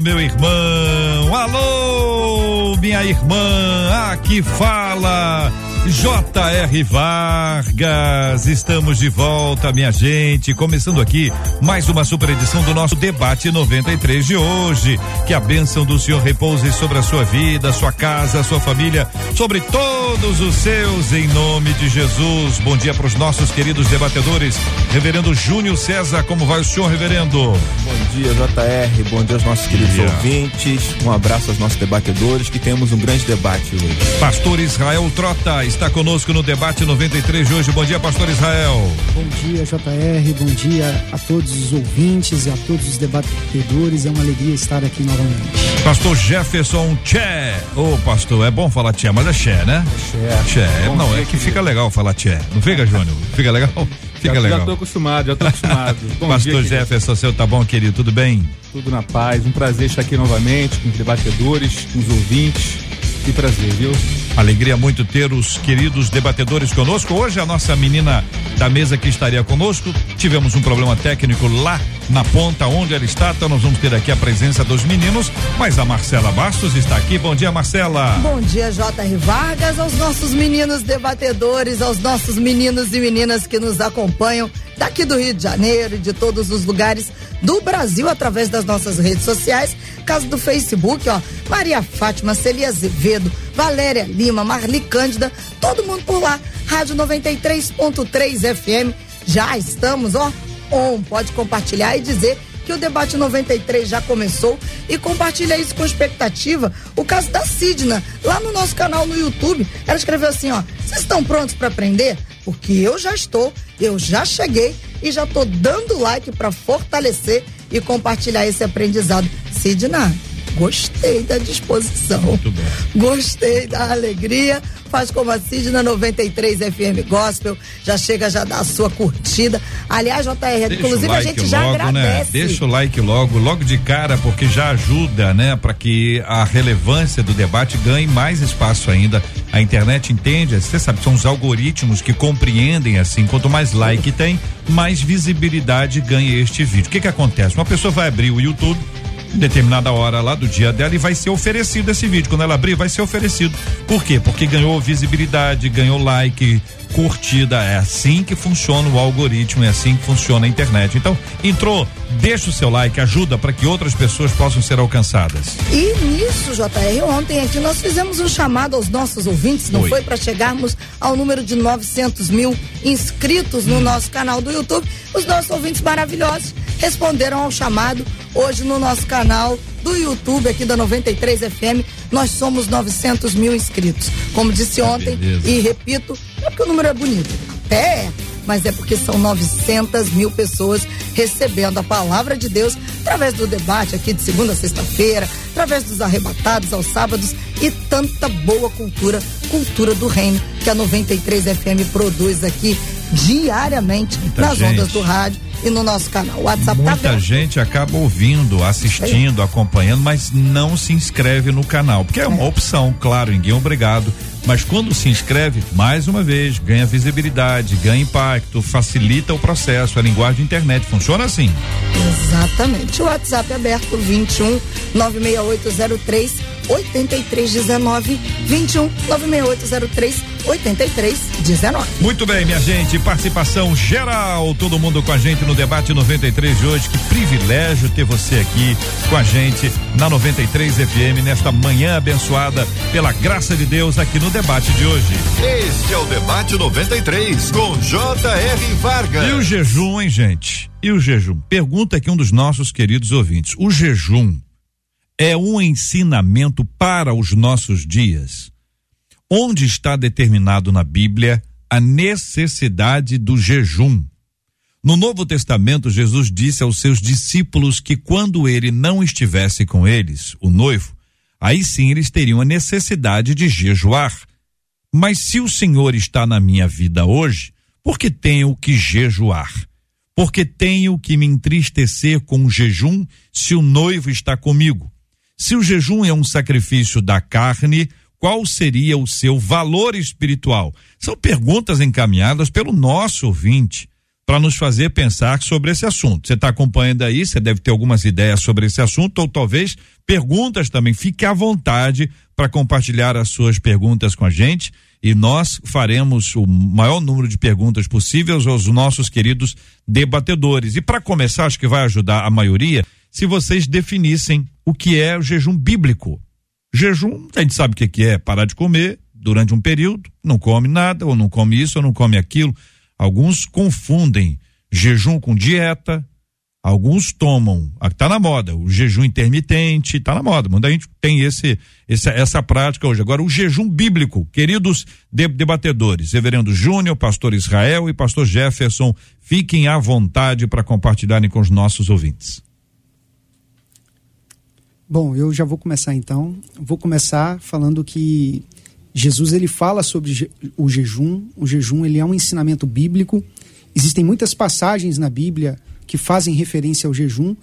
meu irmão. Alô, minha irmã. Aqui fala J.R. Vargas, estamos de volta, minha gente. Começando aqui mais uma super edição do nosso debate 93 de hoje. Que a bênção do Senhor repouse sobre a sua vida, sua casa, sua família, sobre todos os seus, em nome de Jesus. Bom dia para os nossos queridos debatedores. Reverendo Júnior César, como vai o senhor, reverendo? Bom dia, JR. Bom dia aos nossos queridos Dia. ouvintes. Um abraço aos nossos debatedores, que temos um grande debate hoje. Pastor Israel Trota está conosco no debate 93 de hoje. Bom dia, Pastor Israel. Bom dia, JR. Bom dia a todos os ouvintes e a todos os debatedores. É uma alegria estar aqui novamente. Pastor Jefferson Tché. Ô, pastor, é bom falar Tché, mas é Tché, né? Tché. Bom Não, dia, é que querido. fica legal falar Tché. Não fica, Júnior? Fica legal? Fica já, legal. Já tô acostumado, já tô acostumado. Bom Pastor dia. Jefferson, seu tá bom, querido? Tudo bem? Tudo na paz. Um prazer estar aqui novamente com os debatedores, com os ouvintes. Que prazer, viu? Alegria muito ter os queridos debatedores conosco. Hoje a nossa menina da mesa que estaria conosco, tivemos um problema técnico lá na ponta onde ela está, então nós vamos ter aqui a presença dos meninos, mas a Marcela Bastos está aqui. Bom dia, Marcela. Bom dia, J.R. Vargas, aos nossos meninos debatedores, aos nossos meninos e meninas que nos acompanham daqui do Rio de Janeiro e de todos os lugares do Brasil através das nossas redes sociais. Caso do Facebook, ó, Maria Fátima, Celia Azevedo, Valéria Lima, Marli Cândida, todo mundo por lá. Rádio 93.3 FM. Já estamos, ó, on. Pode compartilhar e dizer que o debate 93 já começou e compartilha isso com expectativa. O caso da Sidna, lá no nosso canal no YouTube, ela escreveu assim, ó: "Vocês estão prontos para aprender? Porque eu já estou, eu já cheguei e já tô dando like para fortalecer e compartilhar esse aprendizado." Sidna, gostei da disposição. Muito bom. Gostei da alegria. Faz como a Sidna 93 FM Gospel. Já chega, já dá a sua curtida. Aliás, JR, Deixa inclusive like a gente já logo, agradece. né? Deixa o like logo, logo de cara, porque já ajuda, né? Para que a relevância do debate ganhe mais espaço ainda. A internet entende, você sabe, são os algoritmos que compreendem assim. Quanto mais like tem, mais visibilidade ganha este vídeo. O que que acontece? Uma pessoa vai abrir o YouTube determinada hora lá do dia dela e vai ser oferecido esse vídeo. Quando ela abrir, vai ser oferecido. Por quê? Porque ganhou visibilidade, ganhou like, curtida. É assim que funciona o algoritmo, é assim que funciona a internet. Então, entrou, deixa o seu like, ajuda para que outras pessoas possam ser alcançadas. E nisso, JR, ontem aqui nós fizemos um chamado aos nossos ouvintes, não Foi. foi para chegarmos ao número de 900 mil inscritos no nosso canal do YouTube. Os nossos ouvintes maravilhosos responderam ao chamado hoje no nosso canal do YouTube aqui da 93 FM. Nós somos 900 mil inscritos. Como disse ontem beleza. e repito, não é porque o número é bonito, até é, mas é porque são 900 mil pessoas recebendo a palavra de Deus através do debate aqui de segunda a sexta-feira, através dos arrebatados aos sábados e tanta boa cultura, cultura do reino que a 93 FM produz aqui diariamente Muita nas gente. ondas do rádio e no nosso canal. O WhatsApp tá Muita aberto. gente acaba ouvindo, assistindo, acompanhando, mas não se inscreve no canal. Porque é uma opção, claro, ninguém é obrigado. Mas quando se inscreve, mais uma vez, ganha visibilidade, ganha impacto, facilita o processo. A linguagem de internet funciona assim. Exatamente. O WhatsApp é aberto 21 96803 8319 21 96803 8319. Muito bem, minha gente, participação geral, todo mundo com a gente no debate 93 de hoje. Que privilégio ter você aqui com a gente na 93 FM nesta manhã abençoada pela graça de Deus aqui no debate de hoje. Este é o debate 93 com J.R. Vargas. E o jejum, hein, gente? E o jejum? Pergunta aqui um dos nossos queridos ouvintes. O jejum é um ensinamento para os nossos dias? Onde está determinado na Bíblia a necessidade do jejum? No Novo Testamento, Jesus disse aos seus discípulos que quando ele não estivesse com eles, o noivo, aí sim eles teriam a necessidade de jejuar. Mas se o Senhor está na minha vida hoje, por que tenho que jejuar? Porque tenho que me entristecer com o jejum se o noivo está comigo? Se o jejum é um sacrifício da carne, qual seria o seu valor espiritual? São perguntas encaminhadas pelo nosso ouvinte para nos fazer pensar sobre esse assunto. Você está acompanhando aí, você deve ter algumas ideias sobre esse assunto ou talvez perguntas também. Fique à vontade para compartilhar as suas perguntas com a gente e nós faremos o maior número de perguntas possíveis aos nossos queridos debatedores. E para começar, acho que vai ajudar a maioria se vocês definissem o que é o jejum bíblico. Jejum, a gente sabe o que, que é, parar de comer durante um período, não come nada, ou não come isso, ou não come aquilo. Alguns confundem jejum com dieta, alguns tomam, está na moda, o jejum intermitente, está na moda, muita gente tem esse, essa, essa prática hoje. Agora, o jejum bíblico, queridos debatedores, Reverendo Júnior, Pastor Israel e Pastor Jefferson, fiquem à vontade para compartilharem com os nossos ouvintes. Bom, eu já vou começar então. Vou começar falando que Jesus ele fala sobre o jejum. O jejum ele é um ensinamento bíblico. Existem muitas passagens na Bíblia que fazem referência ao jejum,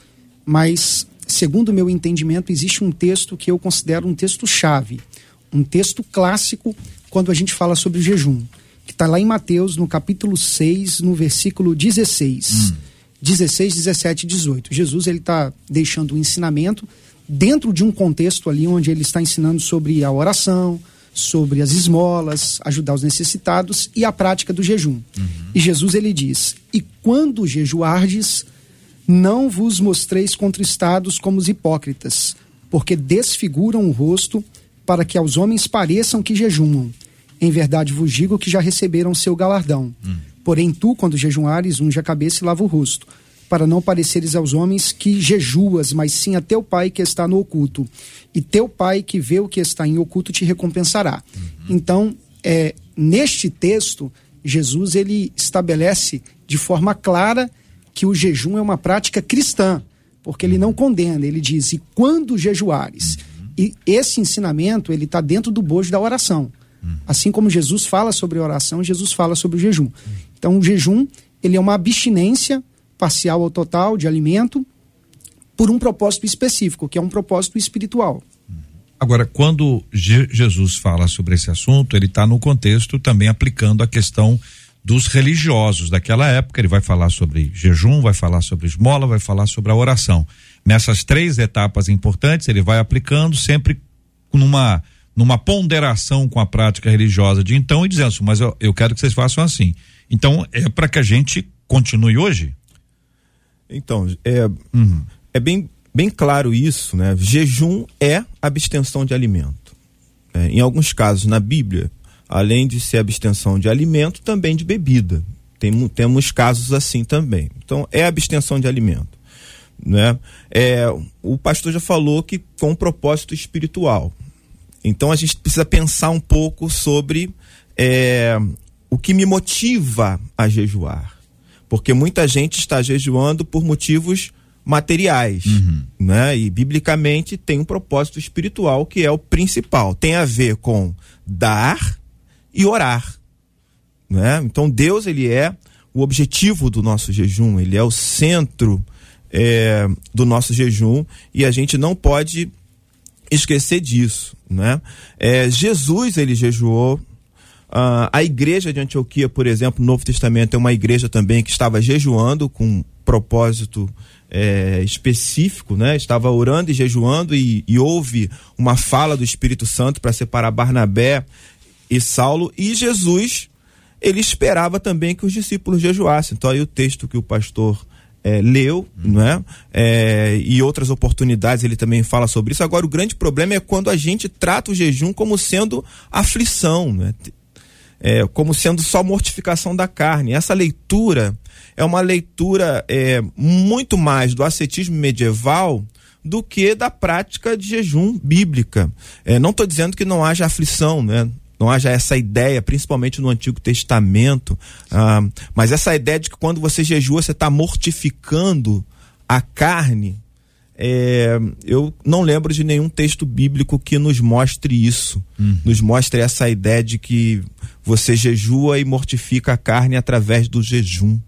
mas segundo o meu entendimento existe um texto que eu considero um texto chave, um texto clássico quando a gente fala sobre o jejum, que está lá em Mateus no capítulo 6, no versículo 16. Hum. 16, 17 e 18. Jesus ele está deixando um ensinamento dentro de um contexto ali onde ele está ensinando sobre a oração, sobre as esmolas, ajudar os necessitados e a prática do jejum. Uhum. E Jesus ele diz: "E quando jejuardes, não vos mostreis contristados como os hipócritas, porque desfiguram o rosto para que aos homens pareçam que jejumam. Em verdade vos digo que já receberam seu galardão. Uhum. Porém tu, quando jejuares, unge a cabeça e lava o rosto, para não pareceres aos homens que jejuas, mas sim a teu pai que está no oculto. E teu pai que vê o que está em oculto te recompensará. Uhum. Então, é, neste texto, Jesus ele estabelece de forma clara que o jejum é uma prática cristã, porque ele não condena, ele diz: "E quando jejuares". Uhum. E esse ensinamento, ele está dentro do bojo da oração. Uhum. Assim como Jesus fala sobre oração, Jesus fala sobre o jejum. Então, o jejum, ele é uma abstinência parcial ou total de alimento por um propósito específico, que é um propósito espiritual. Agora, quando Je Jesus fala sobre esse assunto, ele está no contexto também aplicando a questão dos religiosos daquela época. Ele vai falar sobre jejum, vai falar sobre esmola, vai falar sobre a oração. Nessas três etapas importantes, ele vai aplicando sempre numa numa ponderação com a prática religiosa de então e dizendo, assim, mas eu, eu quero que vocês façam assim. Então, é para que a gente continue hoje? Então, é, uhum. é bem, bem claro isso, né? Jejum é abstenção de alimento. É, em alguns casos na Bíblia, além de ser abstenção de alimento, também de bebida. Tem, temos casos assim também. Então, é abstenção de alimento. Né? É, o pastor já falou que com um propósito espiritual. Então, a gente precisa pensar um pouco sobre é, o que me motiva a jejuar. Porque muita gente está jejuando por motivos materiais, uhum. né? E biblicamente tem um propósito espiritual que é o principal, tem a ver com dar e orar, né? Então Deus ele é o objetivo do nosso jejum, ele é o centro é, do nosso jejum e a gente não pode esquecer disso, né? É, Jesus ele jejuou Uh, a igreja de Antioquia, por exemplo, no Novo Testamento, é uma igreja também que estava jejuando com um propósito é, específico, né? Estava orando e jejuando e, e houve uma fala do Espírito Santo para separar Barnabé e Saulo e Jesus ele esperava também que os discípulos jejuassem. Então aí o texto que o pastor é, leu, hum. né? É, e outras oportunidades ele também fala sobre isso. Agora o grande problema é quando a gente trata o jejum como sendo aflição, né? É, como sendo só mortificação da carne. Essa leitura é uma leitura é, muito mais do ascetismo medieval do que da prática de jejum bíblica. É, não estou dizendo que não haja aflição, né? não haja essa ideia, principalmente no Antigo Testamento, ah, mas essa ideia de que quando você jejua, você está mortificando a carne. É, eu não lembro de nenhum texto bíblico que nos mostre isso, Uhum. nos mostre essa ideia de que você jejua e mortifica a carne através do jejum.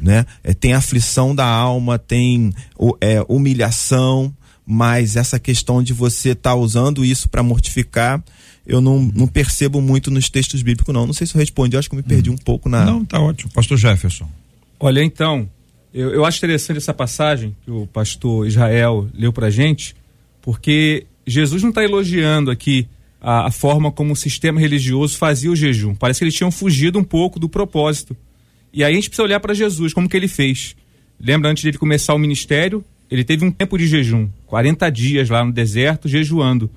Né? É, tem aflição da alma, tem é, humilhação, mas essa questão de você estar usando isso para mortificar, eu não, não percebo muito nos textos bíblicos, não. Não sei se eu respondi, eu acho que eu me perdi um pouco na. Não, tá ótimo. Pastor Jefferson. Olha, então, eu, eu acho interessante essa passagem que o pastor Israel leu pra gente, porque Jesus não está elogiando aqui a, a forma como o sistema religioso fazia o jejum. Parece que eles tinham fugido um pouco do propósito. E aí a gente precisa olhar para Jesus, como que ele fez. Lembra, antes dele começar o ministério, ele teve um tempo de jejum, 40 dias lá no deserto, jejuando.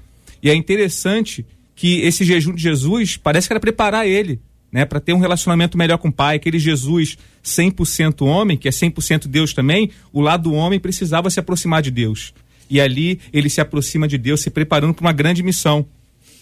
E é interessante que esse jejum de Jesus parece que era preparar ele, né, para ter um relacionamento melhor com o Pai, aquele Jesus 100% homem, que é 100% Deus também, o lado do homem precisava se aproximar de Deus. E ali ele se aproxima de Deus, se preparando para uma grande missão.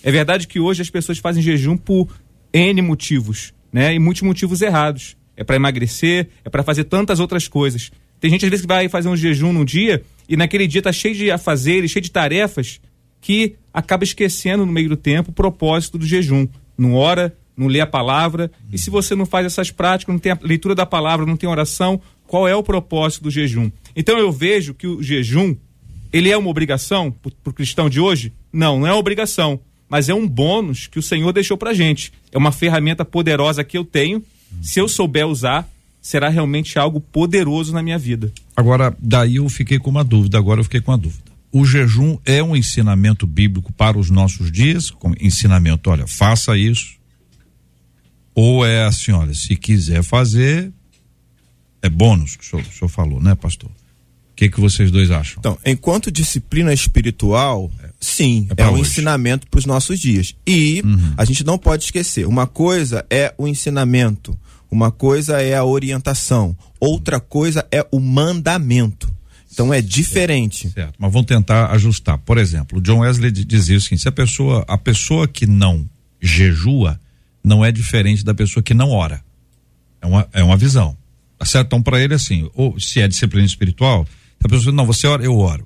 É verdade que hoje as pessoas fazem jejum por N motivos, né? E muitos motivos errados. É para emagrecer, é para fazer tantas outras coisas. Tem gente às vezes que vai fazer um jejum num dia e naquele dia tá cheio de afazeres, cheio de tarefas que acaba esquecendo no meio do tempo o propósito do jejum. Não ora, não lê a palavra. E se você não faz essas práticas, não tem a leitura da palavra, não tem oração, qual é o propósito do jejum? Então eu vejo que o jejum, ele é uma obrigação para o cristão de hoje? Não, não é obrigação. Mas é um bônus que o Senhor deixou pra gente. É uma ferramenta poderosa que eu tenho. Se eu souber usar, será realmente algo poderoso na minha vida. Agora, daí eu fiquei com uma dúvida, agora eu fiquei com uma dúvida. O jejum é um ensinamento bíblico para os nossos dias? Como ensinamento, olha, faça isso. Ou é assim, olha, se quiser fazer, é bônus, que o senhor, o senhor falou, né, pastor? O que, que vocês dois acham? Então, enquanto disciplina espiritual, sim, É é, um hoje. Uhum. ensinamento para os nossos dias. E a gente não pode esquecer: uma coisa é o ensinamento, uma coisa é a orientação, outra coisa é o mandamento. Então é diferente. Certo, mas vamos tentar ajustar. Por exemplo, o John Wesley di- dizia assim: se a pessoa, a pessoa que não jejua, não é diferente da pessoa que não ora. É uma, é uma visão. Tá certo? Então, para ele, assim, ou se é disciplina espiritual, a pessoa não, você ora, eu oro.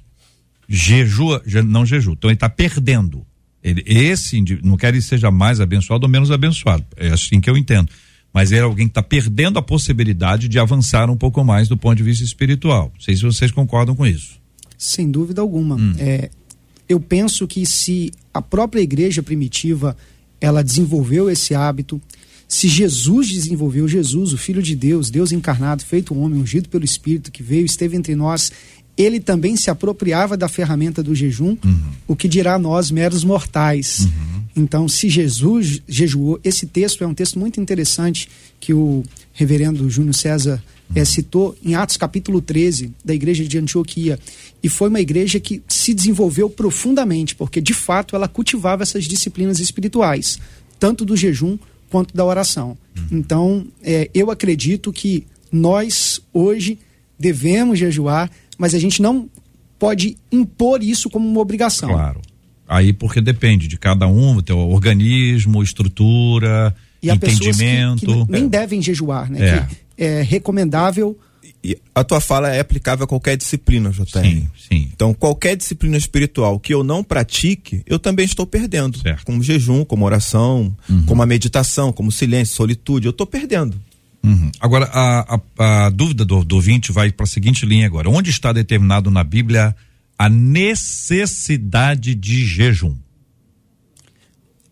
Jejua, je- não jejua. Então ele está perdendo. Ele, esse, não quer que ele seja mais abençoado ou menos abençoado. É assim que eu entendo. Mas ele é alguém que está perdendo a possibilidade de avançar um pouco mais do ponto de vista espiritual. Não sei se vocês concordam com isso. Sem dúvida alguma. É, eu penso que se a própria igreja primitiva ela desenvolveu esse hábito, se Jesus desenvolveu, Jesus, o Filho de Deus, Deus encarnado, feito homem, ungido pelo Espírito, que veio, esteve entre nós, ele também se apropriava da ferramenta do jejum, o que dirá a nós, meros mortais. Então, se Jesus jejuou, esse texto é um texto muito interessante que o reverendo Júnior César eh, citou em Atos capítulo 13, da igreja de Antioquia. E foi uma igreja que se desenvolveu profundamente, porque de fato ela cultivava essas disciplinas espirituais, tanto do jejum quanto da oração. Então, eh, eu acredito que nós, hoje, devemos jejuar, mas a gente não pode impor isso como uma obrigação. Claro. Aí porque depende de cada um, teu organismo, estrutura, E há pessoas que, entendimento. que nem devem jejuar, né? É. Que é recomendável E a tua fala é aplicável a qualquer disciplina, JR. Sim, sim. Então, qualquer disciplina espiritual que eu não pratique, eu também estou perdendo. Certo. Como jejum, como oração, como a meditação, como silêncio, solitude, eu estou perdendo. Uhum. Agora, a, a- a dúvida do, do ouvinte vai para a seguinte linha agora. Onde está determinado na Bíblia a necessidade de jejum?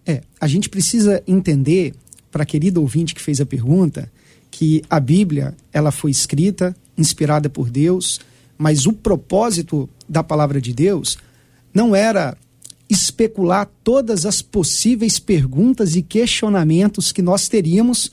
É, a gente precisa entender, para a querida ouvinte que fez a pergunta, que a Bíblia ela foi escrita, inspirada por Deus, mas o propósito da palavra de Deus não era especular todas as possíveis perguntas e questionamentos que nós teríamos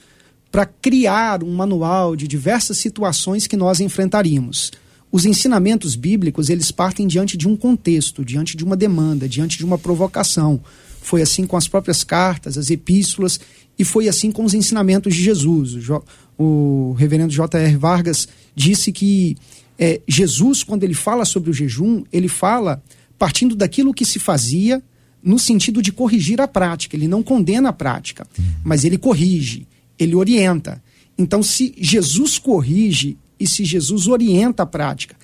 para criar um manual de diversas situações que nós enfrentaríamos. Os ensinamentos bíblicos, eles partem diante de um contexto, diante de uma demanda, diante de uma provocação. Foi assim com as próprias cartas, as epístolas, e foi assim com os ensinamentos de Jesus. O, reverendo J.R. Vargas disse que eh, Jesus, quando ele fala sobre o jejum, ele fala partindo daquilo que se fazia no sentido de corrigir a prática. Ele não condena a prática, uhum. mas ele corrige, ele orienta. Então, se Jesus corrige e se Jesus orienta a prática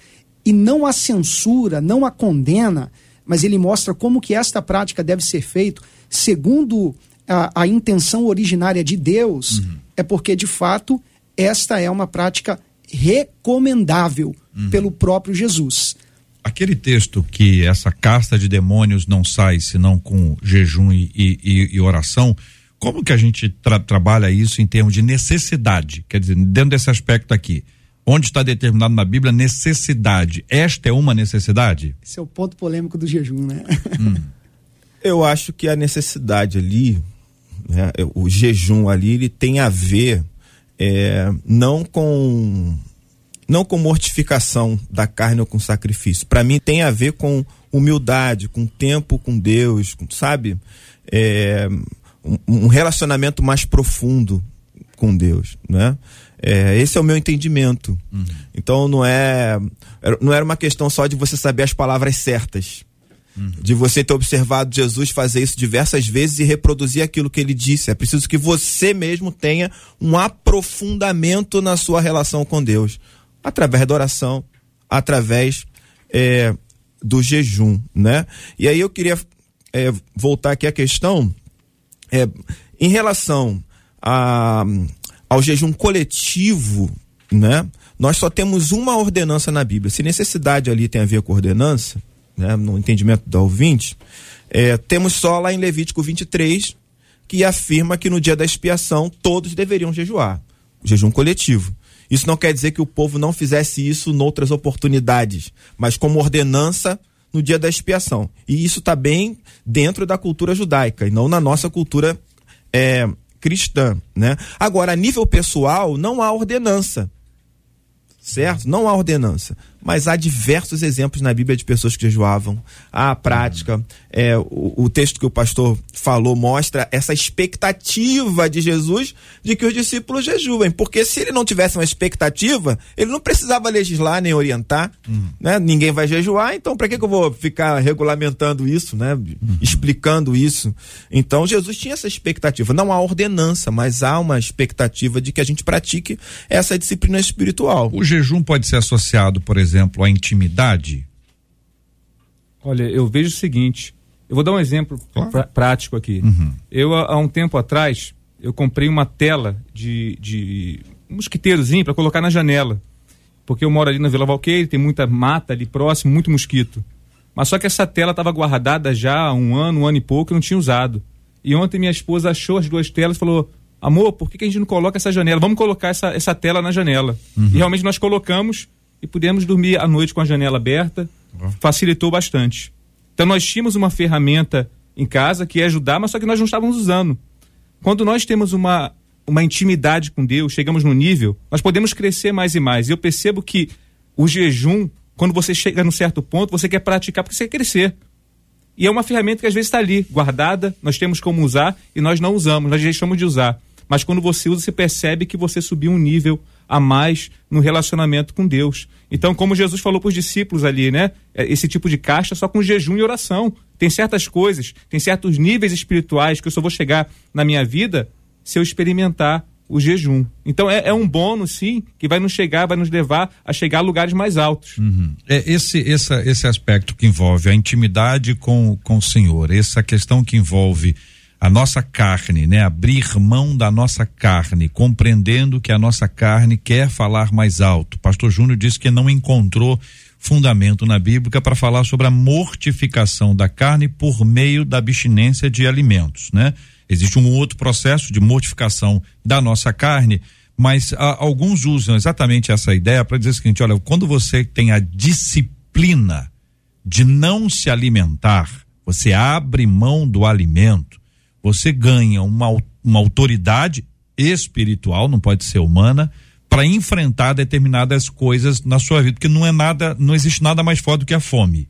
e não a censura, não a condena, mas ele mostra como que esta prática deve ser feita segundo a, a intenção originária de Deus, uhum. É porque de fato esta é uma prática recomendável uhum. pelo próprio Jesus. Aquele texto que essa casta de demônios não sai senão com jejum e, e, e oração, como que a gente tra trabalha isso em termos de necessidade? Quer dizer, dentro desse aspecto aqui, onde está determinado na Bíblia necessidade, esta é uma necessidade? Esse é o ponto polêmico do jejum, né? Hum. Eu acho que a necessidade ali, né, o jejum ali, ele tem a ver é, não com não com mortificação da carne ou com sacrifício. Para mim tem a ver com humildade, com tempo com Deus, com, sabe? É, um, um, relacionamento mais profundo com Deus, né? É, esse é o meu entendimento. Uhum. Então não é não era uma questão só de você saber as palavras certas, de você ter observado Jesus fazer isso diversas vezes e reproduzir aquilo que ele disse. É preciso que você mesmo tenha um aprofundamento na sua relação com Deus através da oração, através é, do jejum, né? E aí eu queria é, voltar aqui à questão é, em relação a, ao jejum coletivo, né? Nós só temos uma ordenança na Bíblia. Se necessidade ali tem a ver com ordenança, né, no entendimento da ouvinte, é, temos só lá em Levítico 23 que afirma que no dia da expiação todos deveriam jejuar, jejum coletivo. Isso não quer dizer que o povo não fizesse isso noutras oportunidades, mas como ordenança no dia da expiação. E isso está bem dentro da cultura judaica e não na nossa cultura é, cristã, né? Agora, a nível pessoal, não há ordenança, certo? Não há ordenança mas há diversos exemplos na Bíblia de pessoas que jejuavam. Há a prática. É, o, o, texto que o pastor falou mostra essa expectativa de Jesus de que os discípulos jejuem. Porque se ele não tivesse uma expectativa, ele não precisava legislar nem orientar. Uhum. Né? Ninguém vai jejuar, então para que, que eu vou ficar regulamentando isso, né? Uhum. explicando isso? Então Jesus tinha essa expectativa. Não há ordenança, mas há uma expectativa de que a gente pratique essa disciplina espiritual. O jejum pode ser associado, por exemplo, exemplo, a intimidade? Olha, eu vejo o seguinte. Eu vou dar um exemplo claro. prático aqui. Uhum. Eu, há um tempo atrás, eu comprei uma tela de, de mosquiteirozinho para colocar na janela. Porque eu moro ali na Vila Valqueire, tem muita mata ali próximo, muito mosquito. Mas só que essa tela estava guardada já há um ano, um ano e pouco, eu não tinha usado. E ontem minha esposa achou as duas telas e falou: Amor, por que, que a gente não coloca essa janela? Vamos colocar essa, essa tela na janela. Uhum. E realmente nós colocamos e pudemos dormir à noite com a janela aberta. Uhum. Facilitou bastante. Então nós tínhamos uma ferramenta em casa que ia ajudar, mas só que nós não estávamos usando. Quando nós temos uma, uma intimidade com Deus, chegamos no nível, nós podemos crescer mais e mais. E eu percebo que o jejum, quando você chega num certo ponto, você quer praticar porque você quer crescer. E é uma ferramenta que às vezes está ali, guardada, nós temos como usar e nós não usamos, nós deixamos de usar. Mas quando você usa, você percebe que você subiu um nível a mais no relacionamento com Deus. Então, como Jesus falou para os discípulos ali, né? É, esse tipo de caixa só com jejum e oração. Tem certas coisas, tem certos níveis espirituais que eu só vou chegar na minha vida se eu experimentar o jejum. Então é, é, um bônus, sim, que vai nos chegar, vai nos levar a chegar a lugares mais altos. Uhum. É esse, esse, esse aspecto que envolve a intimidade com, com o Senhor, essa questão que envolve a nossa carne, né? Abrir mão da nossa carne, compreendendo que a nossa carne quer falar mais alto. Pastor Júnior disse que não encontrou fundamento na Bíblia para falar sobre a mortificação da carne por meio da abstinência de alimentos, né? Existe um outro processo de mortificação da nossa carne, mas a, alguns usam exatamente essa ideia para dizer o seguinte: olha, quando você tem a disciplina de não se alimentar, você abre mão do alimento você ganha uma, uma autoridade espiritual, não pode ser humana, para enfrentar determinadas coisas na sua vida, porque não é nada, não existe nada mais forte do que a fome.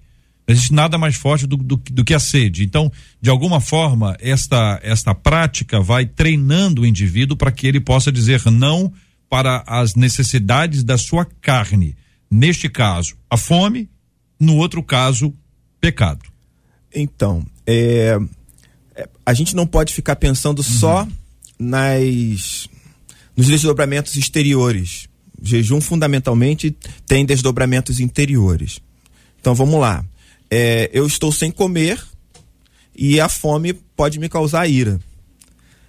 Não existe nada mais forte do, do, do que a sede. Então, de alguma forma, esta, esta prática vai treinando o indivíduo para que ele possa dizer não para as necessidades da sua carne. Neste caso, a fome, no outro caso, pecado. Então, é, a gente não pode ficar pensando uhum. só nas nos desdobramentos exteriores. O jejum fundamentalmente tem desdobramentos interiores. Então vamos lá. É, eu estou sem comer e a fome pode me causar ira.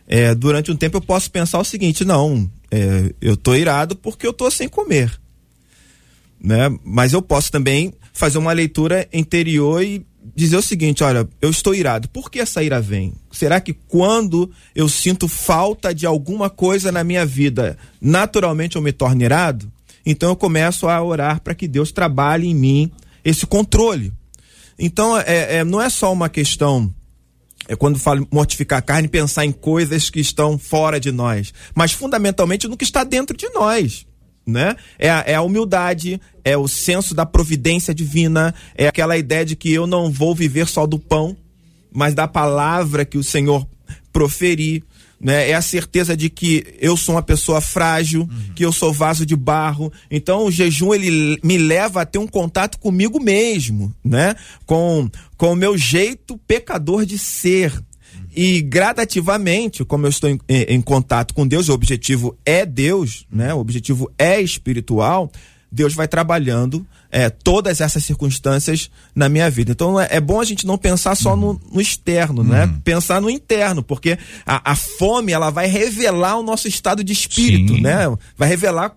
É, durante um tempo eu posso pensar o seguinte: não, é, eu estou irado porque eu estou sem comer. Né? Mas eu posso também fazer uma leitura interior e dizer o seguinte: olha, eu estou irado. Por que essa ira vem? Será que quando eu sinto falta de alguma coisa na minha vida, naturalmente eu me torno irado? Então eu começo a orar para que Deus trabalhe em mim esse controle. Então é, é, não é só uma questão. É quando falo mortificar a carne, pensar em coisas que estão fora de nós, mas fundamentalmente no que está dentro de nós né? É a, é a humildade, é o senso da providência divina, é aquela ideia de que eu não vou viver só do pão, mas da palavra que o Senhor proferir. Né? É a certeza de que eu sou uma pessoa frágil, uhum. que eu sou vaso de barro. Então o jejum ele me leva a ter um contato comigo mesmo, né? Com com o meu jeito pecador de ser. E gradativamente, como eu estou em, em, em, contato com Deus, o objetivo é Deus, né? O objetivo é espiritual. Deus vai trabalhando é, todas essas circunstâncias na minha vida. Então é, é bom a gente não pensar só no, no externo, né? Uhum. Pensar no interno, porque a, a, fome ela vai revelar o nosso estado de espírito, Sim. né? Vai revelar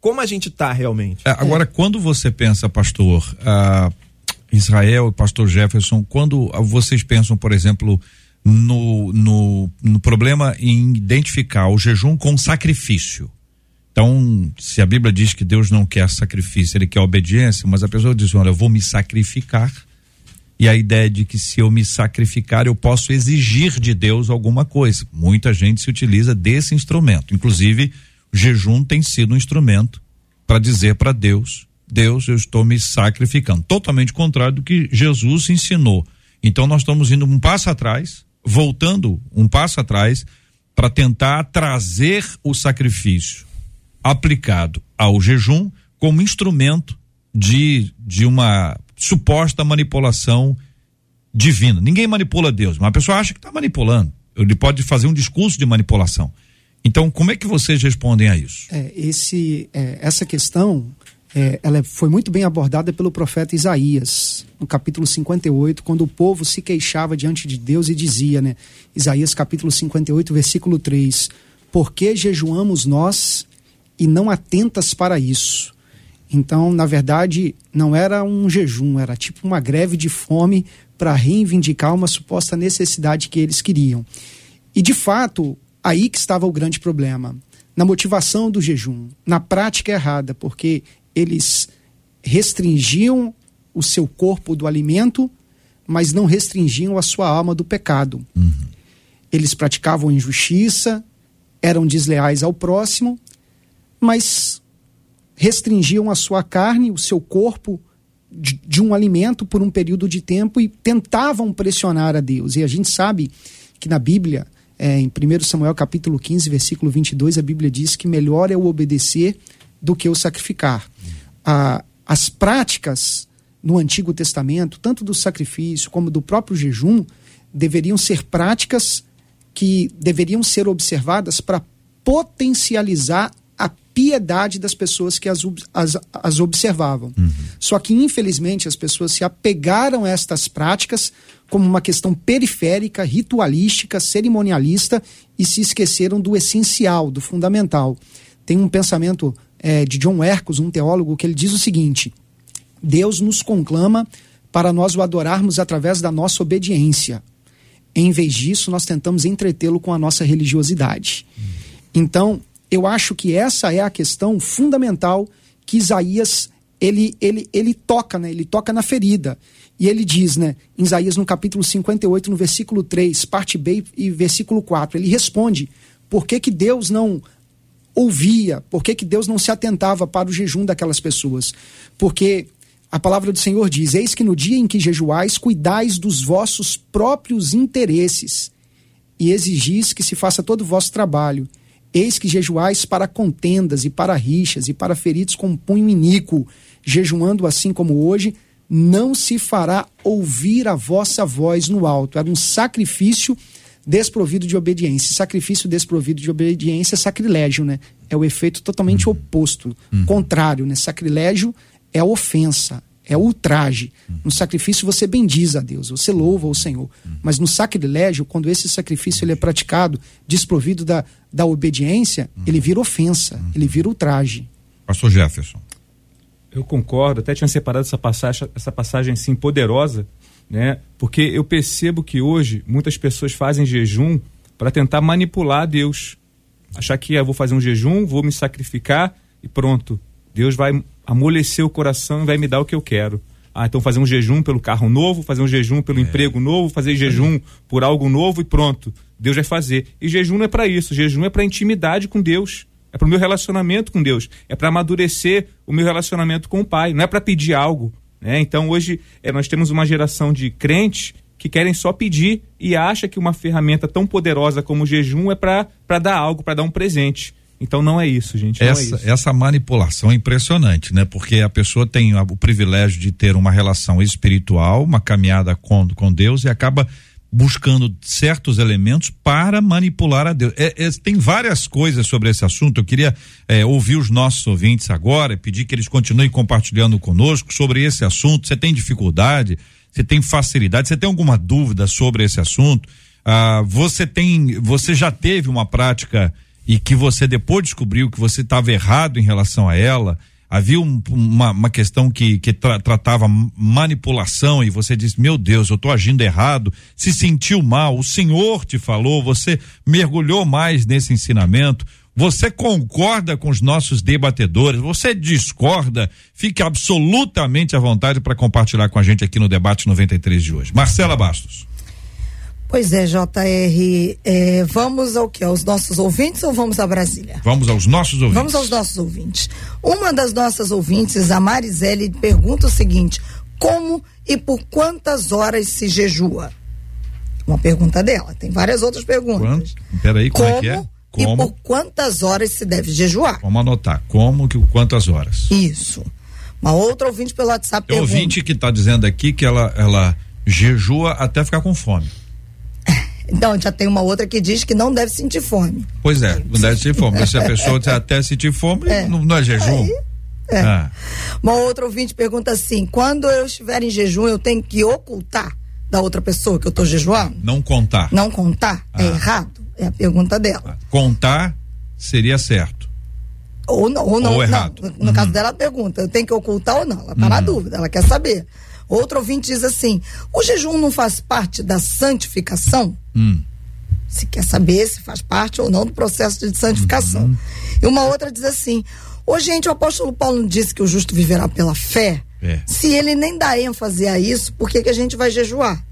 como a gente está realmente. É, agora, quando você pensa, pastor, uh, Israel e pastor Jefferson, quando vocês pensam, por exemplo, no, no, no problema em identificar o jejum com sacrifício. Então, se a Bíblia diz que Deus não quer sacrifício, ele quer obediência, mas a pessoa diz: olha, eu vou me sacrificar. E a ideia de que se eu me sacrificar, eu posso exigir de Deus alguma coisa. Muita gente se utiliza desse instrumento. Inclusive, o jejum tem sido um instrumento para dizer para Deus: Deus, eu estou me sacrificando. Totalmente contrário do que Jesus ensinou. Então, nós estamos indo um passo atrás voltando um passo atrás para tentar trazer o sacrifício aplicado ao jejum como instrumento de, de uma suposta manipulação divina. Ninguém manipula Deus, mas a pessoa acha que está manipulando. Ele pode fazer um discurso de manipulação. Então, como é que vocês respondem a isso? É, esse, é, essa questão é, ela foi muito bem abordada pelo profeta Isaías, no capítulo 58, quando o povo se queixava diante de Deus e dizia, né? Isaías capítulo 58, versículo 3: Por que jejuamos nós e não atentas para isso? Então, na verdade, não era um jejum, era tipo uma greve de fome para reivindicar uma suposta necessidade que eles queriam. E de fato, aí que estava o grande problema. Na motivação do jejum, na prática errada, porque eles restringiam o seu corpo do alimento, mas não restringiam a sua alma do pecado. Uhum. Eles praticavam injustiça, eram desleais ao próximo, mas restringiam a sua carne, o seu corpo de, de, um alimento por um período de tempo e tentavam pressionar a Deus. E a gente sabe que na Bíblia, é, em 1 Samuel capítulo 15, versículo 22, a Bíblia diz que melhor é o obedecer do que o sacrificar. As práticas no Antigo Testamento, tanto do sacrifício como do próprio jejum, deveriam ser práticas que deveriam ser observadas para potencializar a piedade das pessoas que as, as, as observavam. Uhum. Só que, infelizmente, as pessoas se apegaram a estas práticas como uma questão periférica, ritualística, cerimonialista e se esqueceram do essencial, do fundamental. Tem um pensamento é, de John Ercos, um teólogo, que ele diz o seguinte: Deus nos conclama para nós o adorarmos através da nossa obediência. Em vez disso, nós tentamos entretê-lo com a nossa religiosidade. Então, eu acho que essa é a questão fundamental que Isaías ele, ele, ele toca, né? Ele toca na ferida. E ele diz, né, em Isaías no capítulo 58, no versículo 3, parte B e versículo 4, ele responde: por que, que Deus não ouvia, por que, que Deus não se atentava para o jejum daquelas pessoas? Porque a palavra do Senhor diz: Eis que no dia em que jejuais, cuidais dos vossos próprios interesses e exigis que se faça todo o vosso trabalho. Eis que jejuais para contendas e para rixas e para feridos com punho iníquo, jejuando assim como hoje, não se fará ouvir a vossa voz no alto. Era um sacrifício desprovido de obediência. Sacrifício desprovido de obediência é sacrilégio, né? É o efeito totalmente oposto, contrário, né? Sacrilégio é ofensa, é ultraje. No sacrifício você bendiz a Deus, você louva o Senhor. Mas no sacrilégio, quando esse sacrifício ele é praticado desprovido da, da obediência, ele vira ofensa, ele vira ultraje. Pastor Jefferson. Eu concordo, até tinha separado essa passagem, essa passagem assim poderosa, né? Porque eu percebo que hoje muitas pessoas fazem jejum para tentar manipular Deus. Achar que eu vou fazer um jejum, vou me sacrificar e pronto. Deus vai amolecer o coração e vai me dar o que eu quero. Ah, então fazer um jejum pelo carro novo, fazer um jejum pelo é. emprego novo, fazer jejum por algo novo e pronto. Deus vai fazer. E jejum não é para isso, jejum é para intimidade com Deus. É para o meu relacionamento com Deus. É para amadurecer o meu relacionamento com o Pai. Não é para pedir algo. Né? Então hoje é, nós temos uma geração de crentes que querem só pedir e acha que uma ferramenta tão poderosa como o jejum é para dar algo, para dar um presente. Então não é isso, gente. Essa, é isso. essa manipulação é impressionante, né? Porque a pessoa tem o privilégio de ter uma relação espiritual, uma caminhada com, com Deus e acaba buscando certos elementos para manipular a Deus. É, é, tem várias coisas sobre esse assunto. Eu queria é, ouvir os nossos ouvintes agora, pedir que eles continuem compartilhando conosco sobre esse assunto. Você tem dificuldade? Você tem facilidade? Você tem alguma dúvida sobre esse assunto? Ah, você tem, você já teve uma prática e que você depois descobriu que você estava errado em relação a ela? Havia um, uma, uma, questão que, que tra, tratava manipulação e você disse, meu Deus, eu estou agindo errado, se sentiu mal, o Senhor te falou, você mergulhou mais nesse ensinamento, você concorda com os nossos debatedores, você discorda, fique absolutamente à vontade para compartilhar com a gente aqui no debate 93 de hoje. Marcela Bastos. Pois é, JR. É, vamos ao que? Aos nossos ouvintes ou vamos a Brasília? Vamos aos nossos ouvintes. Vamos aos nossos ouvintes. Uma das nossas ouvintes, a Marisele, pergunta o seguinte: como e por quantas horas se jejua? Uma pergunta dela. Tem várias outras perguntas. Quanto? Peraí, como, como é que é? Como? E por quantas horas se deve jejuar? Vamos anotar. Como que quantas horas? Isso. Uma outra ouvinte pelo WhatsApp Tem pergunta. ouvinte que está dizendo aqui que ela, ela jejua até ficar com fome. Então, já tem uma outra que diz que não deve sentir fome. Pois é, não deve sentir fome. Mas se a pessoa até sentir fome, é. Não, não, é jejum. Aí, é. Ah. Uma outra ouvinte pergunta assim: quando eu estiver em jejum, eu tenho que ocultar da outra pessoa que eu estou jejuando? Não contar. Não contar? É ah. É errado? É a pergunta dela. Ah. Contar seria certo. Ou não, ou não. Ou errado. Não, no uhum. caso dela, pergunta: eu tenho que ocultar ou não? Ela está uhum. na dúvida, ela quer saber. Outro ouvinte diz assim: o jejum não faz parte da santificação? Hum. Se quer saber se faz parte ou não do processo de santificação. Uhum. E uma outra diz assim: Ô, gente, o apóstolo Paulo disse que o justo viverá pela fé. É. Se ele nem dá ênfase a isso, por que, que a gente vai jejuar?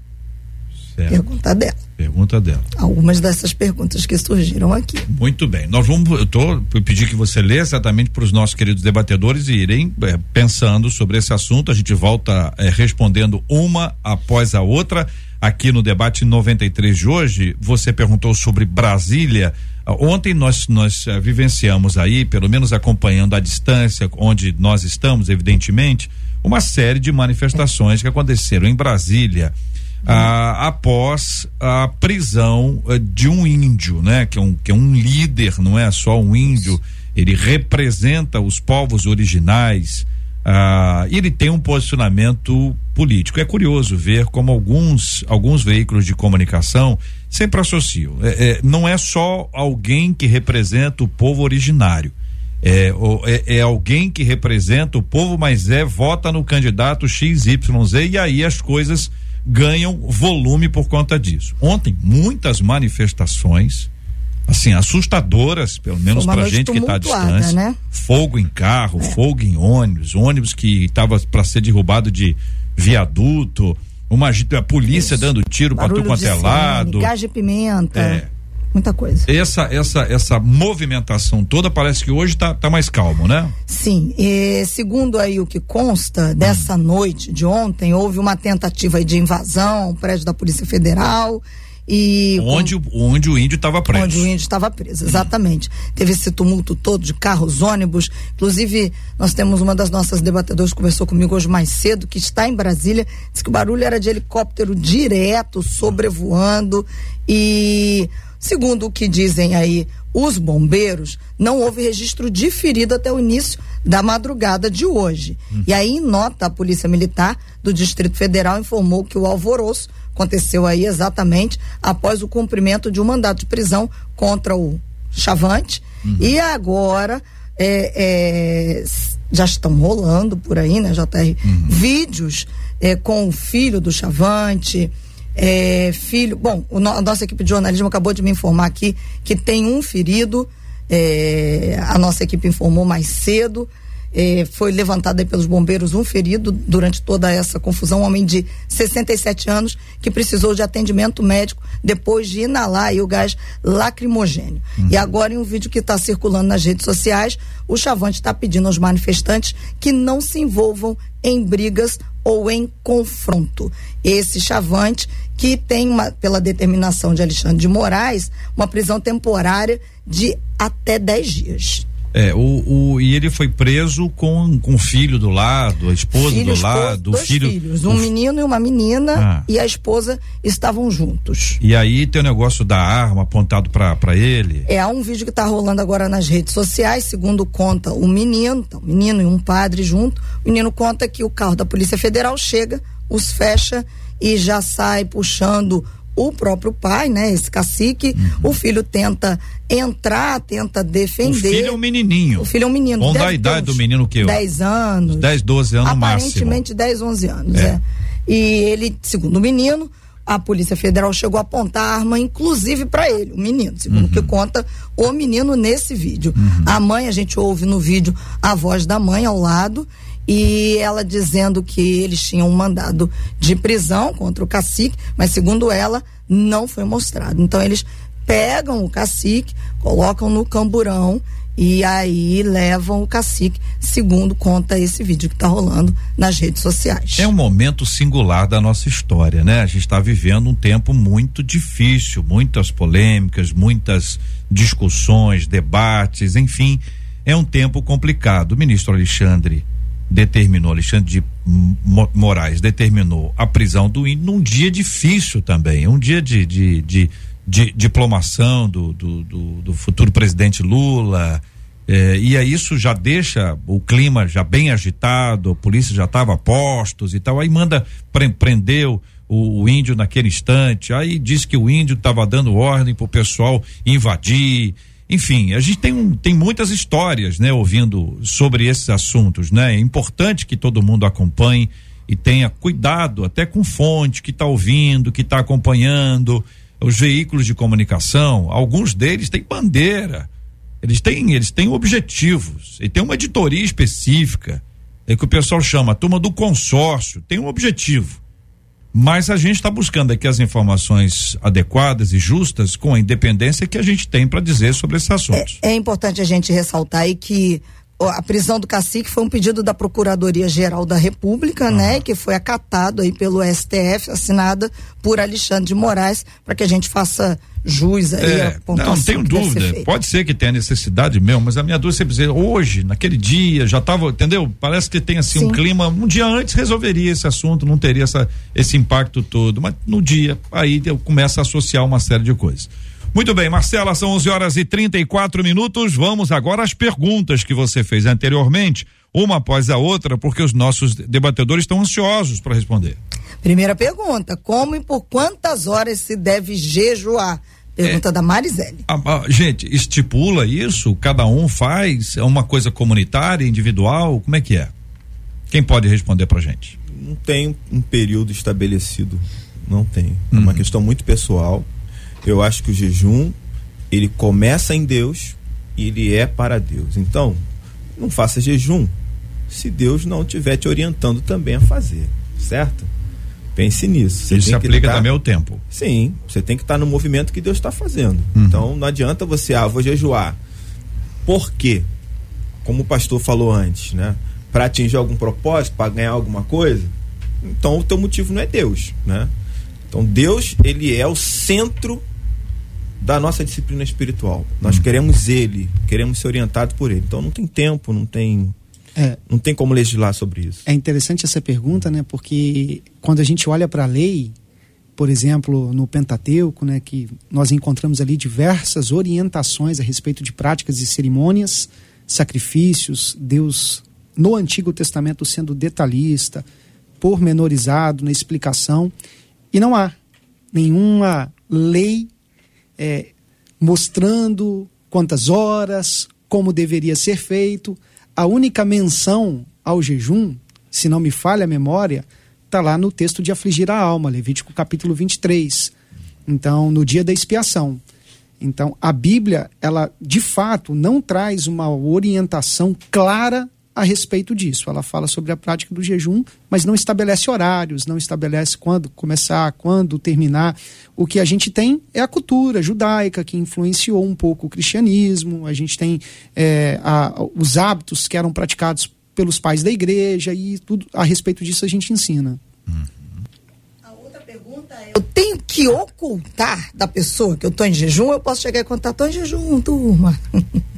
Certo. Pergunta dela. Pergunta dela. Algumas dessas perguntas que surgiram aqui. Muito bem. Nós vamos, eu tô, eu pedi que você lê exatamente para os nossos queridos debatedores irem é, pensando sobre esse assunto. A gente volta é, respondendo uma após a outra. Aqui no debate 93 de hoje, você perguntou sobre Brasília. Ontem nós nós uh, vivenciamos aí, pelo menos acompanhando à distância, onde nós estamos, evidentemente, uma série de manifestações que aconteceram em Brasília ah, após a prisão ah, de um índio, né? Que é um, que é um líder, não é só um índio, ele representa os povos originais. Ah, ele tem um posicionamento político. É curioso ver como alguns, alguns veículos de comunicação sempre associam. É, é, não é só alguém que representa o povo originário. É, é, é, alguém que representa o povo, mas é vota no candidato XYZ e aí as coisas ganham volume por conta disso. Ontem, muitas manifestações, assim, assustadoras, pelo menos para gente que está à distância. Né? Fogo em carro, é. fogo em ônibus, ônibus que estava para ser derrubado de viaduto, uma a polícia Isso. dando tiro para tudo quanto é lado. Gás de pimenta. É muita coisa. Essa essa essa movimentação toda parece que hoje está tá mais calmo, né? Sim, e, segundo aí o que consta dessa hum. noite de ontem, houve uma tentativa de invasão ao prédio da Polícia Federal E onde, com, onde o índio estava preso. Onde o índio estava preso, exatamente. Teve esse tumulto todo de carros, ônibus. Inclusive, nós temos uma das nossas debatedoras que conversou comigo hoje mais cedo, que está em Brasília, disse que o barulho era de helicóptero direto, sobrevoando. E, segundo o que dizem aí os bombeiros, não houve registro de ferido até o início da madrugada de hoje. Hum. E aí, em nota, a Polícia Militar do Distrito Federal informou que o alvoroço Aconteceu aí exatamente após o cumprimento de um mandato de prisão contra o Chavante. Uhum. E agora é, é, já estão rolando por aí, né, JR? Uhum. Vídeos é, com o filho do Chavante. É, filho. Bom, o, a nossa equipe de jornalismo acabou de me informar aqui que tem um ferido. É, a nossa equipe informou mais cedo. Eh, foi levantado pelos bombeiros um ferido durante toda essa confusão, um homem de 67 anos que precisou de atendimento médico depois de inalar o gás lacrimogênio. Uhum. E agora em um vídeo que está circulando nas redes sociais, o Chavante está pedindo aos manifestantes que não se envolvam em brigas ou em confronto. Esse Chavante que tem uma, pela determinação de Alexandre de Moraes, uma prisão temporária de até 10 dias. É, o, o, e ele foi preso com, com o filho do lado, a esposa filho, do lado, dois filho. filhos, um o... menino e uma menina, ah. e a esposa estavam juntos. E aí tem o negócio da arma apontado para ele. É, há um vídeo que está rolando agora nas redes sociais, segundo conta o menino, então, menino e um padre junto. O menino conta que o carro da Polícia Federal chega, os fecha e já sai puxando o próprio pai, né, esse cacique, uhum. o filho tenta entrar, tenta defender. O filho é um menininho. O filho é um menino. Vamos dar a idade do menino o quê? 10 anos. 10, 12 anos Aparentemente máximo. 10, 11 anos, é. é. E ele, segundo o menino, a Polícia Federal chegou a apontar a arma, inclusive para ele, o menino, segundo o uhum. que conta o menino nesse vídeo. Uhum. A mãe, a gente ouve no vídeo a voz da mãe ao lado e ela dizendo que eles tinham um mandado de prisão contra o cacique, mas segundo ela, não foi mostrado. Então eles pegam o cacique, colocam no camburão e aí levam o cacique, segundo conta esse vídeo que está rolando nas redes sociais. É um momento singular da nossa história, né? A gente está vivendo um tempo muito difícil, muitas polêmicas, muitas discussões, debates, enfim, é um tempo complicado. Ministro Alexandre determinou, Alexandre de Moraes determinou a prisão do índio num dia difícil também, um dia de, de, de, de diplomação do, do, do, do, futuro presidente Lula. Eh, e aí isso já deixa o clima já bem agitado, a polícia já estava a postos e tal, aí manda pre prender o, o, índio naquele instante, aí diz que o índio estava dando ordem para o pessoal invadir enfim, a gente tem, um, tem muitas histórias, né, ouvindo sobre esses assuntos, né? É importante que todo mundo acompanhe e tenha cuidado até com fonte que está ouvindo, que está acompanhando, os veículos de comunicação, alguns deles têm bandeira, eles têm, eles têm objetivos, e tem uma editoria específica, é que o pessoal chama a turma do consórcio, tem um objetivo. Mas a gente está buscando aqui as informações adequadas e justas com a independência que a gente tem para dizer sobre esses assuntos. É, é, importante a gente ressaltar aí que a prisão do cacique foi um pedido da Procuradoria Geral da República, uhum. né, que foi acatado aí pelo STF, assinada por Alexandre de Moraes, para que a gente faça jus aí é, Não, tenho dúvida. Pode ser que tenha necessidade mesmo, mas a minha dúvida é dizer, hoje, naquele dia, já estava, entendeu? Parece que tem assim Sim. um clima, um dia antes resolveria esse assunto, não teria essa, esse impacto todo, mas no dia, aí eu começo a associar uma série de coisas. Muito bem, Marcela, são 11 horas e 34 minutos. Vamos agora às perguntas que você fez anteriormente, uma após a outra, porque os nossos debatedores estão ansiosos para responder. Primeira pergunta: como e por quantas horas se deve jejuar? Pergunta é, da Marisele. A, a, gente, estipula isso? Cada um faz? É uma coisa comunitária, individual? Como é que é? Quem pode responder pra gente? Não tem um período estabelecido. Não tem. É uma uhum. questão muito pessoal. Eu acho que o jejum, ele começa em Deus e ele é para Deus. Então, não faça jejum se Deus não estiver te orientando também a fazer, certo? Pense nisso. Você Isso se aplica também ao tempo. Sim, você tem que estar no movimento que Deus está fazendo. Uhum. Então não adianta você, ah, vou jejuar. Por quê? Como o pastor falou antes, né? Para atingir algum propósito, para ganhar alguma coisa. Então o teu motivo não é Deus, né? Então Deus, ele é o centro da nossa disciplina espiritual. Nós hum. queremos ele, queremos ser orientados por ele. Então não tem tempo, não tem é, não tem como legislar sobre isso. É interessante essa pergunta, né? Porque quando a gente olha para a lei, por exemplo, no Pentateuco, né, que nós encontramos ali diversas orientações a respeito de práticas e cerimônias, sacrifícios, Deus no Antigo Testamento sendo detalhista, pormenorizado na explicação, e não há nenhuma lei é, mostrando quantas horas, como deveria ser feito. A única menção ao jejum, se não me falha a memória, está lá no texto de afligir a alma, Levítico capítulo 23. Então, no dia da expiação. Então, a Bíblia, ela de fato não traz uma orientação clara a respeito disso. Ela fala sobre a prática do jejum, mas não estabelece horários, não estabelece quando começar, quando terminar. O que a gente tem é a cultura judaica, que influenciou um pouco o cristianismo, a gente tem é, a, os hábitos que eram praticados pelos pais da igreja e tudo a respeito disso a gente ensina. A outra pergunta é: eu tenho que ocultar da pessoa que eu estou em jejum? Eu posso chegar e contar, estou em jejum, turma.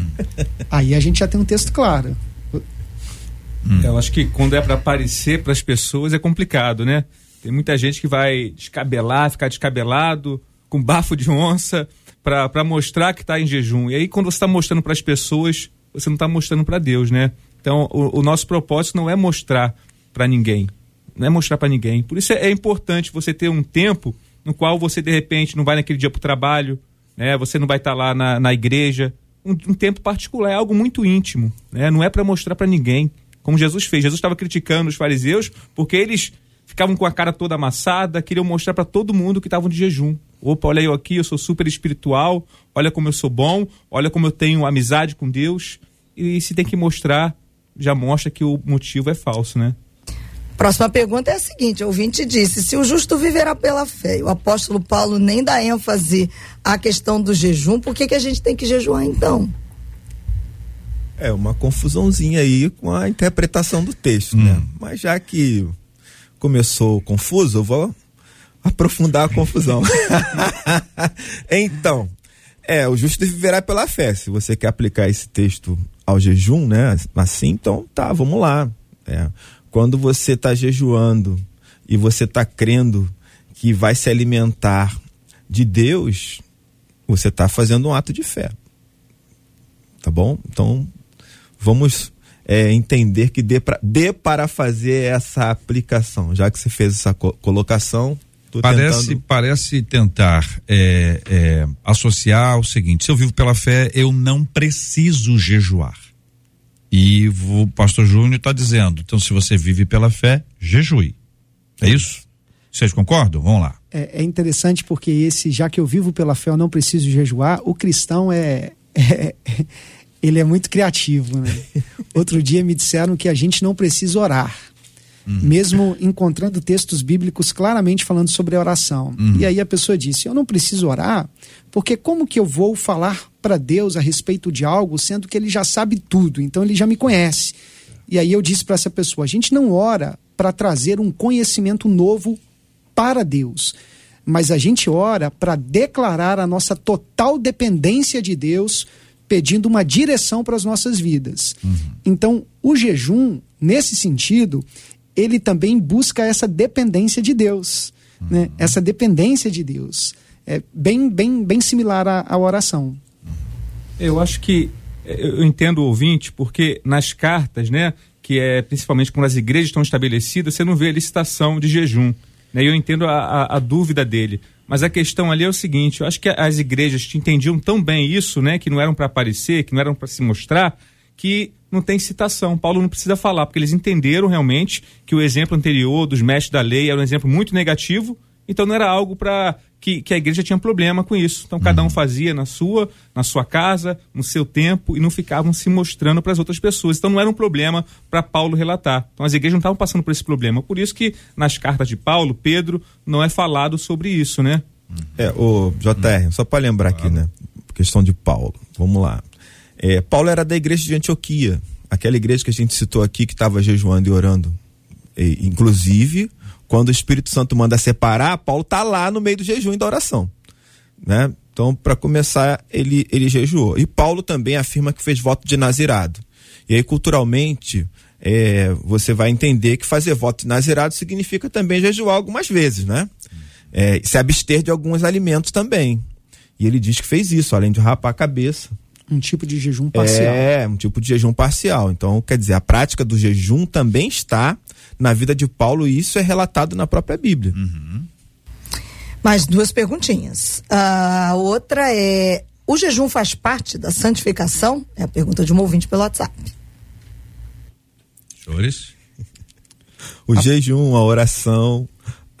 Aí a gente já tem um texto claro. Hum. Eu acho que quando é para aparecer para as pessoas é complicado, né? Tem muita gente que vai descabelar, ficar descabelado, com bafo de onça, para mostrar que está em jejum. E aí, quando você está mostrando para as pessoas, você não está mostrando para Deus, né? Então, o, o, nosso propósito não é mostrar para ninguém. Não é mostrar para ninguém. Por isso é, é, importante você ter um tempo no qual você, de repente, não vai naquele dia para o trabalho, né? Você não vai estar tá lá na, na igreja, um, um tempo particular, é algo muito íntimo, né? não é para mostrar para ninguém, como Jesus fez. Jesus estava criticando os fariseus porque eles ficavam com a cara toda amassada, queriam mostrar para todo mundo que estavam de jejum. Opa, olha eu aqui, eu sou super espiritual, olha como eu sou bom, olha como eu tenho amizade com Deus. E se tem que mostrar, já mostra que o motivo é falso, né? Próxima pergunta é a seguinte: o ouvinte disse: se o justo viverá pela fé, o apóstolo Paulo nem dá ênfase à questão do jejum, por que, que a gente tem que jejuar então? É uma confusãozinha aí com a interpretação do texto, né? hum. né? Mas já que começou confuso, eu vou aprofundar a confusão. então, é, o justo viverá pela fé. Se você quer aplicar esse texto ao jejum, né? Assim, então tá, vamos lá. É. Quando você está jejuando e você está crendo que vai se alimentar de Deus, você está fazendo um ato de fé. Tá bom? Então, vamos é, entender que dê, pra, dê para fazer essa aplicação. Já que você fez essa co colocação, parece tentando... parece tentar é, é, associar o seguinte: se eu vivo pela fé, eu não preciso jejuar. E o pastor Júnior está dizendo, então se você vive pela fé, jejue. É isso? Vocês concordam? Vamos lá. É, é interessante porque esse, já que eu vivo pela fé, eu não preciso jejuar, o cristão é, é ele é muito criativo, né? Outro dia me disseram que a gente não precisa orar. Uhum. Mesmo encontrando textos bíblicos claramente falando sobre a oração. Uhum. E aí a pessoa disse: Eu não preciso orar, porque como que eu vou falar para Deus a respeito de algo, sendo que ele já sabe tudo, então ele já me conhece. E aí eu disse para essa pessoa: a gente não ora para trazer um conhecimento novo para Deus, mas a gente ora para declarar a nossa total dependência de Deus, pedindo uma direção para as nossas vidas. Uhum. Então, o jejum, nesse sentido, ele também busca essa dependência de Deus, né? uhum. né? essa dependência de Deus. É bem, bem, bem similar à, à oração. Eu acho que eu entendo o ouvinte, porque nas cartas, né, que é principalmente quando as igrejas estão estabelecidas, você não vê a licitação de jejum. Né? Eu entendo a, a, a, dúvida dele. Mas a questão ali é o seguinte: eu acho que as igrejas entendiam tão bem isso, né, que não eram para aparecer, que não eram para se mostrar, que não tem citação. Paulo não precisa falar, porque eles entenderam realmente que o exemplo anterior dos mestres da lei era um exemplo muito negativo, então não era algo para que, que a igreja tinha problema com isso. Então cada um uhum. fazia na sua, na sua casa, no seu tempo e não ficavam se mostrando para as outras pessoas. Então não era um problema para Paulo relatar. Então as igrejas não estavam passando por esse problema. Por isso que nas cartas de Paulo, Pedro, não é falado sobre isso, né? É, o JR, só para lembrar aqui, né? Questão de Paulo. Vamos lá. É, Paulo era da igreja de Antioquia, aquela igreja que a gente citou aqui que estava jejuando e orando. E, inclusive Quando o Espírito Santo manda separar, Paulo está lá no meio do jejum e da oração. Né? Então, para começar, ele, ele jejuou. E Paulo também afirma que fez voto de nazirado. E aí, culturalmente, é, você vai entender que fazer voto de nazirado significa também jejuar algumas vezes, né? É, se abster de alguns alimentos também. E ele diz que fez isso, além de rapar a cabeça. Um tipo de jejum parcial. É, um tipo de jejum parcial. Então, quer dizer, a prática do jejum também está na vida de Paulo e isso é relatado na própria Bíblia. Uhum. Mais duas perguntinhas. A outra é: o jejum faz parte da santificação? É a pergunta de um ouvinte pelo WhatsApp. Senhores? O jejum, a oração,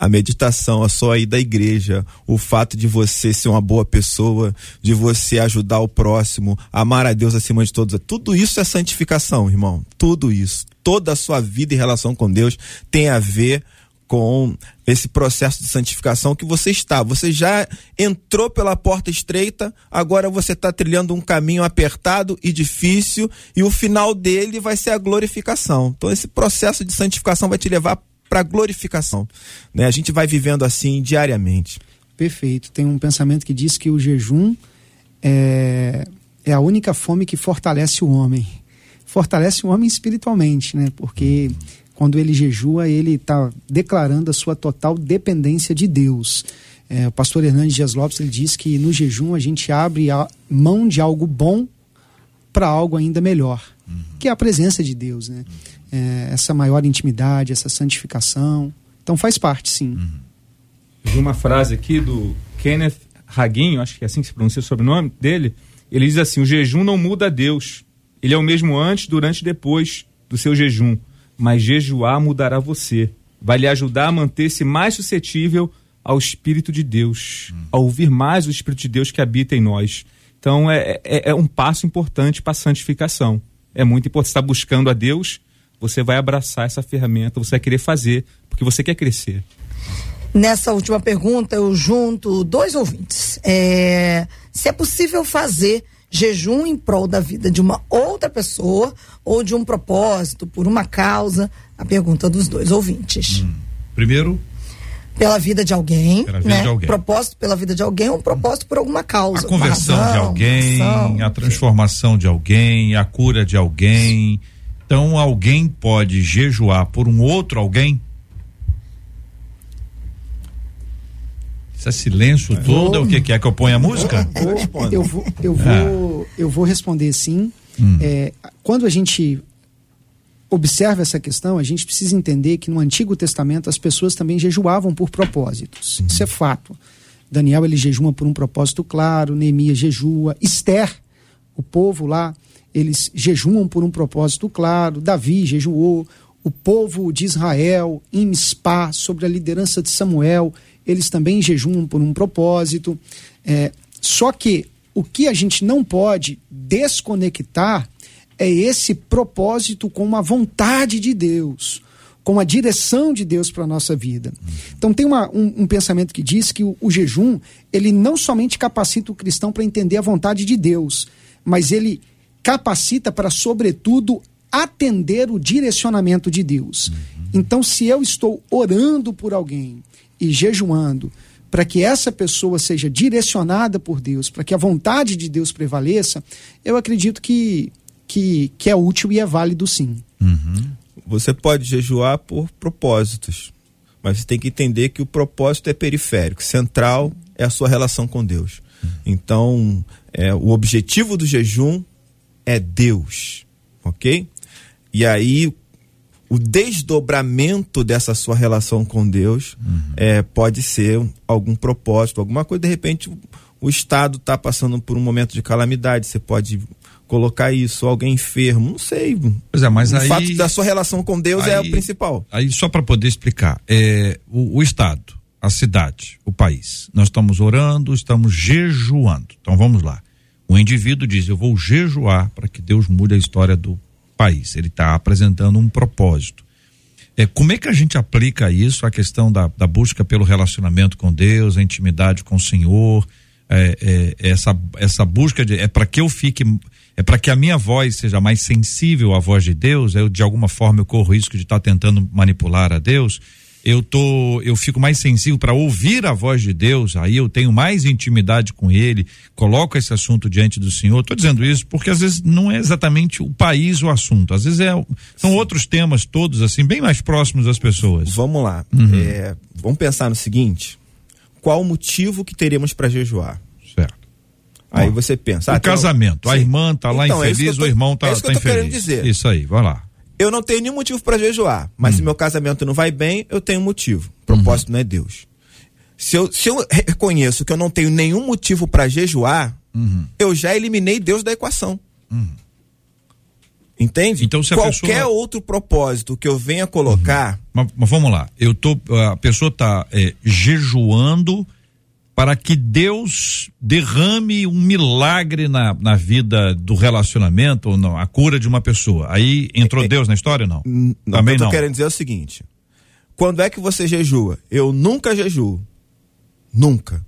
a meditação, a sua ida à igreja, o fato de você ser uma boa pessoa, de você ajudar o próximo, amar a Deus acima de todos, tudo isso é santificação, irmão. Tudo isso. Toda a sua vida em relação com Deus tem a ver com esse processo de santificação que você está. Você já entrou pela porta estreita, agora você está trilhando um caminho apertado e difícil, e o final dele vai ser a glorificação. Então, esse processo de santificação vai te levar para glorificação. Né? A gente vai vivendo assim diariamente. Perfeito. Tem um pensamento que diz que o jejum é, é a única fome que fortalece o homem. Fortalece o homem espiritualmente, né? Porque quando ele jejua, ele está declarando a sua total dependência de Deus. É, o pastor Hernandes Dias Lopes ele diz que no jejum a gente abre a mão de algo bom para algo ainda melhor, uhum. que é a presença de Deus, né? É, essa maior intimidade, essa santificação. Então faz parte, sim. Uhum. vi uma frase aqui do Kenneth Raguinho, acho que é assim que se pronuncia o sobrenome dele. Ele diz assim: o jejum não muda Deus. Ele é o mesmo antes, durante e depois do seu jejum. Mas jejuar mudará você. Vai lhe ajudar a manter-se mais suscetível ao Espírito de Deus, uhum. a ouvir mais o Espírito de Deus que habita em nós. Então é, é, é um passo importante para a santificação. É muito importante. Você está buscando a Deus, você vai abraçar essa ferramenta, você vai querer fazer, porque você quer crescer. Nessa última pergunta, eu junto dois ouvintes. É, se é possível fazer jejum em prol da vida de uma outra pessoa ou de um propósito, por uma causa? A pergunta dos dois ouvintes. Hum. Primeiro, pela vida de alguém, vida né? De alguém. Propósito pela vida de alguém, um propósito por alguma causa. A conversão razão, de alguém, a transformação de alguém, a cura de alguém, então alguém pode jejuar por um outro alguém? Esse silêncio todo é o que quer que eu ponha a música? Eu vou, eu vou, é. eu vou responder sim. Hum. É, quando a gente observa essa questão, a gente precisa entender que no Antigo Testamento as pessoas também jejuavam por propósitos. Uhum. Isso é fato. Daniel ele jejua por um propósito claro, Neemias jejua, Esther, o povo lá eles jejuam por um propósito claro. Davi jejuou, o povo de Israel em Mispá, sobre a liderança de Samuel, eles também jejuam por um propósito. É, só que o que a gente não pode desconectar é esse propósito com a vontade de Deus, com a direção de Deus para a nossa vida. Então tem uma, um, um, pensamento que diz que o, o jejum ele não somente capacita o cristão para entender a vontade de Deus, mas ele capacita para, sobretudo, atender o direcionamento de Deus. Uhum. Então, se eu estou orando por alguém e jejuando para que essa pessoa seja direcionada por Deus, para que a vontade de Deus prevaleça, eu acredito que, que, que é útil e é válido sim. Uhum. Você pode jejuar por propósitos, mas você tem que entender que o propósito é periférico, central é a sua relação com Deus. Uhum. Então, é, o objetivo do jejum é Deus, ok? E aí o desdobramento dessa sua relação com Deus uhum. é, pode ser algum propósito, alguma coisa. De repente, o, Estado está passando por um momento de calamidade. Você pode colocar isso, alguém enfermo, não sei. Pois é, mas o aí, fato da sua relação com Deus aí, é o principal. Aí, só para poder explicar, é, o, o Estado, a cidade, o país, nós estamos orando, estamos jejuando. Então vamos lá. O indivíduo diz: Eu vou jejuar para que Deus mude a história do país. Ele está apresentando um propósito. É, como é que a gente aplica isso, a questão da, da busca pelo relacionamento com Deus, a intimidade com o Senhor? É, é, essa, essa busca de, é para que eu fique, é para que a minha voz seja mais sensível à voz de Deus, eu de alguma forma eu corro risco de estar tá tentando manipular a Deus. Eu tô, eu fico mais sensível para ouvir a voz de Deus, aí eu tenho mais intimidade com ele, coloco esse assunto diante do Senhor. Estou dizendo isso porque às vezes não é exatamente o país o assunto, às vezes é, são Sim. outros temas todos assim, bem mais próximos das pessoas. Vamos lá. Uhum. É, vamos pensar no seguinte: qual o motivo que teríamos para jejuar? Certo. Aí você pensa. Ah, o casamento, a irmã tá lá então, é infeliz, é tô, o irmão tá, é isso tá infeliz. Isso aí, vai lá. Eu não tenho nenhum motivo para jejuar, mas hum. se meu casamento não vai bem, eu tenho um motivo. O propósito uhum. não é Deus. Se eu, se eu reconheço que eu não tenho nenhum motivo para jejuar, uhum. eu já eliminei Deus da equação. Uhum. Entende? Então, se Qualquer pessoa... outro propósito que eu venha colocar. Mas, mas, vamos lá. Eu tô, a pessoa está é, jejuando para que Deus derrame um milagre na, na vida do relacionamento ou não, a cura de uma pessoa. Aí entrou é, é Deus na história ou não? não Também não. Eu tô querendo dizer é o seguinte: quando é que você jejua? Eu nunca jejuo. Nunca.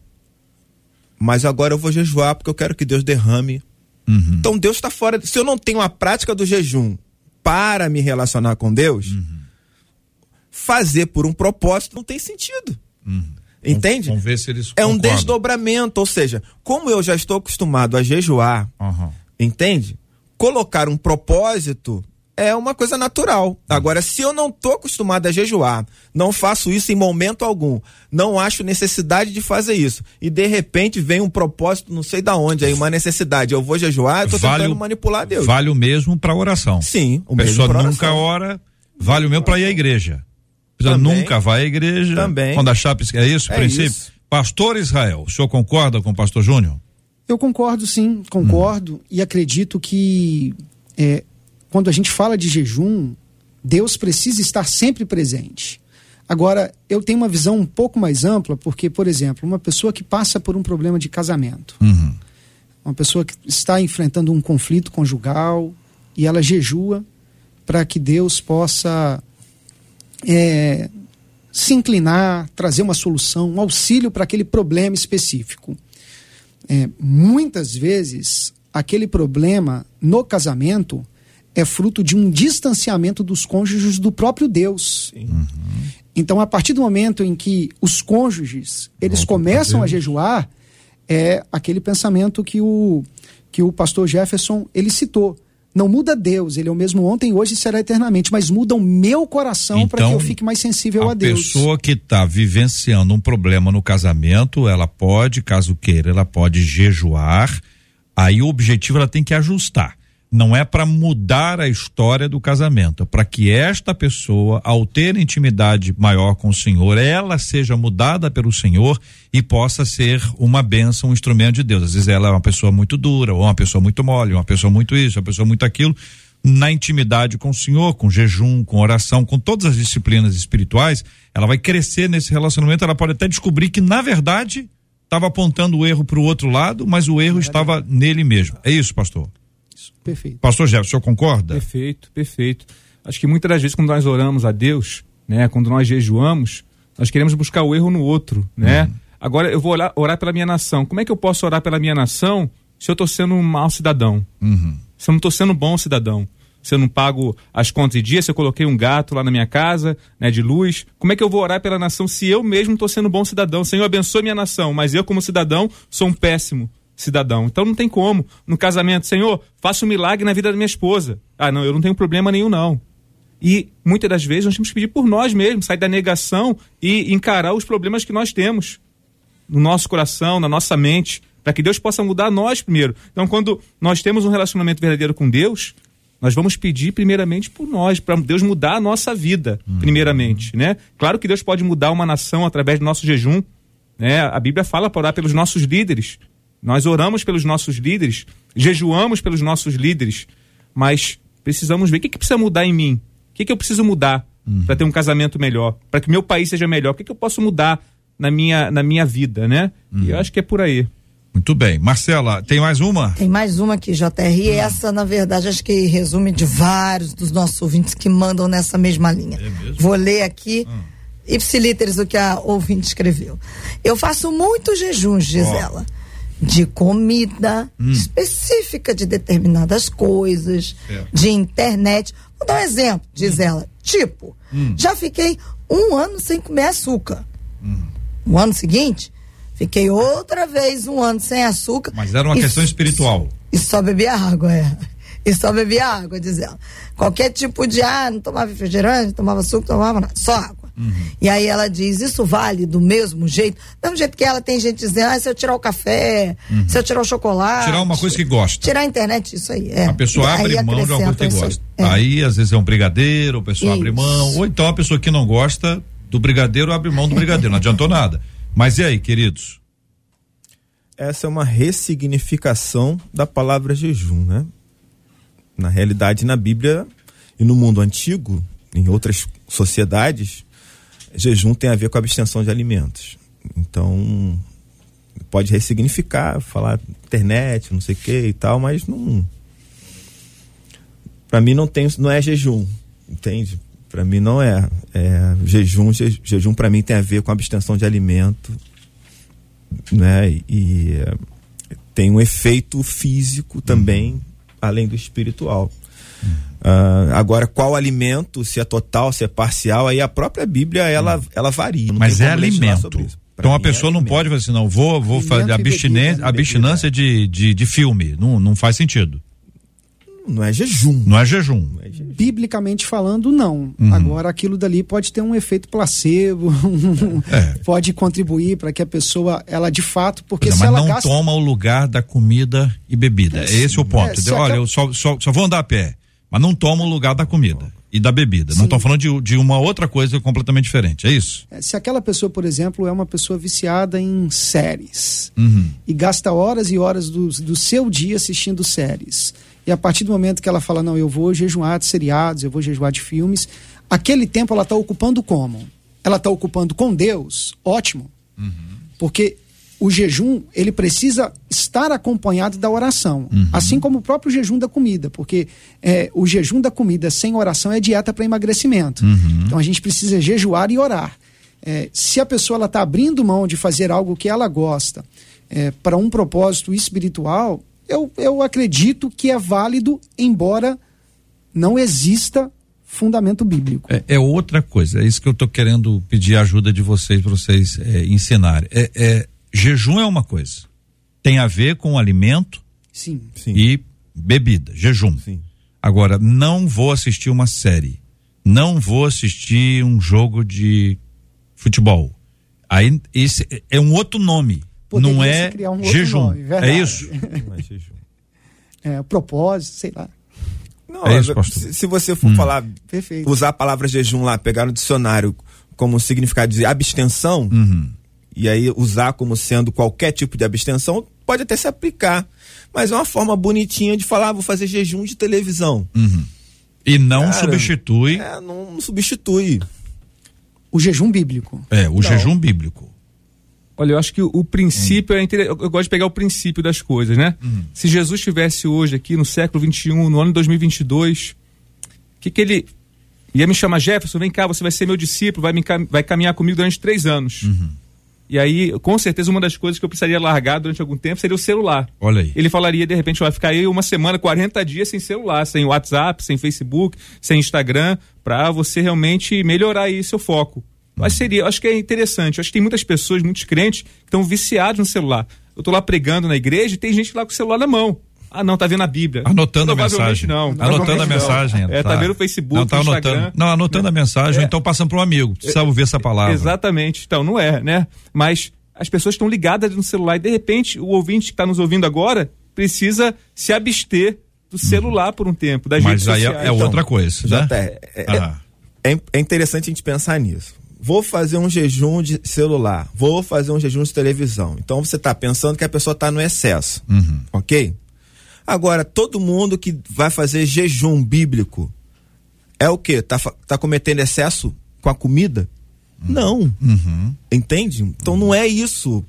Mas agora eu vou jejuar porque eu quero que Deus derrame. Uhum. Então Deus está fora. Se eu não tenho a prática do jejum para me relacionar com Deus, uhum. fazer por um propósito não tem sentido. Uhum. Entende? Vamos ver se eles É um desdobramento, ou seja, como eu já estou acostumado a jejuar, uhum. entende? Colocar um propósito é uma coisa natural. Agora, se eu não estou acostumado a jejuar, não faço isso em momento algum, não acho necessidade de fazer isso, e de repente vem um propósito, não sei da onde, aí uma necessidade, eu vou jejuar, eu tô vale tentando manipular Deus. Vale o mesmo para oração. Sim, o a pessoa nunca ora, vale o mesmo para ir à igreja. Também, nunca vai à igreja. Também. Quando a chapa é isso, é princípio. Isso. Pastor Israel, o senhor concorda com o pastor Júnior? Eu concordo, sim, concordo hum. e acredito que é, quando a gente fala de jejum, Deus precisa estar sempre presente. Agora, eu tenho uma visão um pouco mais ampla, porque, por exemplo, uma pessoa que passa por um problema de casamento, uhum. uma pessoa que está enfrentando um conflito conjugal e ela jejua para que Deus possa é, se inclinar, trazer uma solução, um auxílio para aquele problema específico. É, muitas vezes, aquele problema no casamento é fruto de um distanciamento dos cônjuges do próprio Deus. Uhum. Então, a partir do momento em que os cônjuges eles começam a jejuar, é aquele pensamento que o, que o pastor Jefferson ele citou. Não muda Deus, ele é o mesmo ontem, hoje e será eternamente, mas muda o meu coração então, para que eu fique mais sensível a, a Deus. A pessoa que está vivenciando um problema no casamento, ela pode, caso queira, ela pode jejuar. Aí o objetivo ela tem que ajustar não é para mudar a história do casamento, é para que esta pessoa, ao ter intimidade maior com o Senhor, ela seja mudada pelo Senhor e possa ser uma bênção, um instrumento de Deus. Às vezes ela é uma pessoa muito dura, ou uma pessoa muito mole, uma pessoa muito isso, uma pessoa muito aquilo. Na intimidade com o Senhor, com jejum, com oração, com todas as disciplinas espirituais, ela vai crescer nesse relacionamento, ela pode até descobrir que, na verdade, estava apontando o erro para o outro lado, mas o erro estava nele mesmo. É isso, pastor? Perfeito. Pastor Jefferson, o senhor concorda? Perfeito, perfeito. Acho que muitas das vezes quando nós oramos a Deus, né, quando nós jejuamos, nós queremos buscar o erro no outro, né? Uhum. Agora eu vou orar, orar, pela minha nação. Como é que eu posso orar pela minha nação se eu estou sendo um mau cidadão? Uhum. Se eu não estou sendo um bom cidadão? Se eu não pago as contas de dia, se eu coloquei um gato lá na minha casa, né, de luz, como é que eu vou orar pela nação se eu mesmo estou sendo um bom cidadão? Senhor, abençoe minha nação, mas eu como cidadão sou um péssimo cidadão. Então não tem como. No casamento, Senhor, faça um milagre na vida da minha esposa. Ah, não, eu não tenho problema nenhum, não. E muitas das vezes nós temos que pedir por nós mesmos, sair da negação e encarar os problemas que nós temos no nosso coração, na nossa mente, para que Deus possa mudar nós primeiro. Então, quando nós temos um relacionamento verdadeiro com Deus, nós vamos pedir primeiramente por nós, para Deus mudar a nossa vida, hum. primeiramente, né? Claro que Deus pode mudar uma nação através do nosso jejum, né? A Bíblia fala para orar pelos nossos líderes, nós oramos pelos nossos líderes, jejuamos pelos nossos líderes, mas precisamos ver o que, que precisa mudar em mim. O que, que eu preciso mudar uhum. para ter um casamento melhor, para que meu país seja melhor. O que, que eu posso mudar na minha, na minha vida, né? Uhum. E eu acho que é por aí. Muito bem. Marcela, tem mais uma? Tem mais uma aqui, JR. E hum. essa, na verdade, acho que resume de vários dos nossos ouvintes que mandam nessa mesma linha. É Vou ler aqui. Ipsilíteres o que a ouvinte escreveu. Eu faço muitos jejuns, diz oh. ela de comida hum. específica de determinadas coisas, é. de internet. Vou dar um exemplo, diz hum. ela. Tipo, hum. já fiquei um ano sem comer açúcar. Hum. No ano seguinte, fiquei outra vez um ano sem açúcar. Mas era uma questão espiritual. E só bebia água, é. E só bebia água, diz ela. Qualquer tipo de ar, não tomava refrigerante, não tomava suco, não tomava nada, só água. Uhum. E aí ela diz, isso vale do mesmo jeito? Do mesmo jeito que ela tem gente dizendo, ah, se eu tirar o café, Uhum. se eu tirar o chocolate. Tirar uma coisa que gosta. Tirar a internet, isso aí. É. A pessoa Aí abre mão de alguma coisa que gosta. É. Aí, às vezes, é um brigadeiro, a pessoa abre mão. Ou então a pessoa que não gosta do brigadeiro abre mão do brigadeiro. Não adiantou nada. Mas e aí, queridos? Essa é uma ressignificação da palavra jejum, né? Na realidade, na Bíblia e no mundo antigo, em outras sociedades, jejum tem a ver com a abstenção de alimentos. Então, pode ressignificar, falar internet, não sei o que e tal, mas não. Para mim não tem, não é jejum, entende? Para mim não é. é jejum, je- jejum para mim tem a ver com abstenção de alimento, né? E, e, tem um efeito físico também, além do espiritual. Ah, agora, qual alimento, se é total, se é parcial, aí a própria Bíblia ela, ela varia. não Mas é alimento. Pra Então a é pessoa não alimento. pode fazer assim, não, vou, vou fazer e abstinência, né? abstinência de, de, de filme. Não, não faz sentido. Não é jejum. Não é jejum. Não é jejum. Biblicamente falando, não. Uhum. Agora, aquilo dali pode ter um efeito placebo, É. pode contribuir para que a pessoa, ela de fato, porque é, se mas ela não gasta. toma o lugar da comida e bebida. É, esse o ponto. É? Olha, eu só, só, só vou andar a pé, mas não toma o lugar da comida e da bebida. Não Sim. estou falando de, de uma outra coisa completamente diferente. É isso? É, Se aquela pessoa, por exemplo, é uma pessoa viciada em séries Uhum. e gasta horas e horas do, do seu dia assistindo séries, e a partir do momento que ela fala, não, eu vou jejuar de seriados, eu vou jejuar de filmes, aquele tempo ela está ocupando como? Ela está ocupando com Deus, ótimo, porque o jejum ele precisa estar acompanhado da oração, assim como o próprio jejum da comida, porque é, o jejum da comida sem oração é dieta para emagrecimento. Então a gente precisa jejuar e orar. É, se a pessoa está abrindo mão de fazer algo que ela gosta é, para um propósito espiritual, eu, eu acredito que é válido, embora não exista fundamento bíblico. É, é outra coisa. É isso que eu estou querendo pedir a ajuda de vocês para vocês é, ensinarem. É, é, jejum é uma coisa. Tem a ver com alimento Sim. Sim. e bebida. Jejum. Sim. Agora, não vou assistir uma série. Não vou assistir um jogo de futebol. Aí, esse é um outro nome. Poderia não é criar um outro jejum. nome, é isso? É propósito, sei lá. Não, É isso, se, se você for Hum. falar, Perfeito. usar a palavra jejum lá, pegar no dicionário como significado de abstenção, Uhum. E aí usar como sendo qualquer tipo de abstenção, pode até se aplicar. Mas é uma forma bonitinha de falar, ah, vou fazer jejum de televisão. E não Cara, substitui É, não substitui. O jejum bíblico. é, o jejum bíblico. Olha, eu acho que o, princípio é interessante. Eu, gosto de pegar o princípio das coisas, né? Se Jesus estivesse hoje aqui no século XXI, no ano de 2022, o que, que ele ia me chamar Jefferson? Vem cá, você vai ser meu discípulo, vai, me, cam- vai caminhar comigo durante três anos. E aí, com certeza, uma das coisas que eu precisaria largar durante algum tempo seria o celular. Olha aí. Ele falaria, de repente, vai ficar aí uma semana, 40 dias sem celular, sem WhatsApp, sem Facebook, sem Instagram, para você realmente melhorar aí seu foco. Mas seria, eu acho que é interessante. Acho que tem muitas pessoas, muitos crentes, que estão viciados no celular. Eu tô lá pregando na igreja e tem gente lá com o celular na mão. Ah, não, tá vendo a Bíblia. Anotando a mensagem. Não, anotando a provavelmente não. mensagem. É, tá, vendo o Facebook, Não, tá o anotando. Instagram. Não, anotando a mensagem, ou então passando para um amigo. Precisa ouvir essa palavra. Exatamente. Então, não é, né? Mas as pessoas estão ligadas no celular e, de repente, o ouvinte que está nos ouvindo agora precisa se abster do celular por um tempo, das redes Mas aí é, sociais. é outra coisa, né? Já tá, é, é- Ah. é- é interessante a gente pensar nisso. Vou fazer um jejum de celular, vou fazer um jejum de televisão. Então você está pensando que a pessoa está no excesso, Uhum. ok? Agora, todo mundo que vai fazer jejum bíblico é o quê? Tá, tá cometendo excesso com a comida? Não. Uhum. Entende? Então não é isso.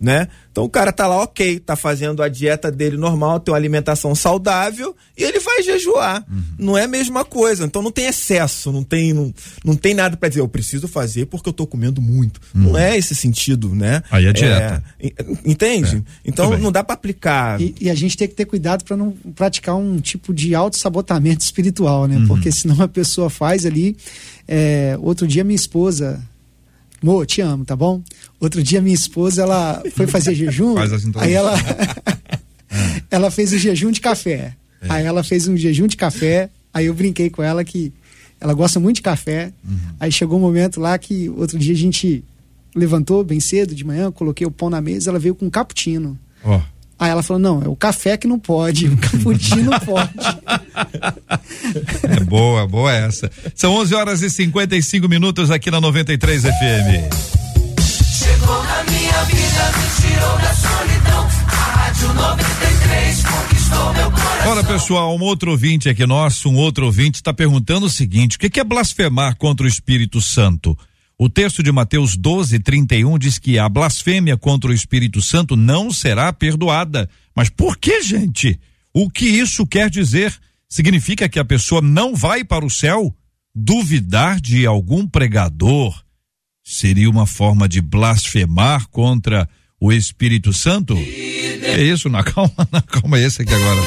Né? Então o cara tá lá, ok, tá fazendo a dieta dele normal, tem uma alimentação saudável e ele vai jejuar. Uhum. Não é a mesma coisa. Então não tem excesso, não tem, não, não tem nada para dizer, eu preciso fazer porque eu tô comendo muito. Uhum. Não é esse sentido, né? Aí é dieta. É, entende? É. Então não dá para aplicar. E, e, a gente tem que ter cuidado para não praticar um tipo de auto-sabotamento espiritual, né? Uhum. Porque senão a pessoa faz ali. É, outro dia minha esposa Mo, te amo, tá bom? Outro dia minha esposa, ela foi fazer jejum, Faz assim aí ela ela fez o jejum de café. É. Aí ela fez um jejum de café, aí eu brinquei com ela que ela gosta muito de café. Uhum. Aí chegou um momento lá que outro dia a gente levantou bem cedo de manhã, coloquei o pão na mesa, ela veio com um cappuccino. Oh. Aí ela falou: não, é o café que não pode, o cappuccino pode. É boa, boa essa. São 11 horas e 55 minutos aqui na 93 FM. Da solidão. A Rádio 93 conquistou meu coração. Ora, pessoal, um outro ouvinte aqui nosso, um outro ouvinte está perguntando o seguinte: o que é blasfemar contra o Espírito Santo? O texto de Mateus 12, 31 diz que a blasfêmia contra o Espírito Santo não será perdoada. Mas por que, gente? O que isso quer dizer? Significa que a pessoa não vai para o céu? Duvidar de algum pregador seria uma forma de blasfemar contra o Espírito Santo? É isso, na calma, na calma, é esse aqui agora.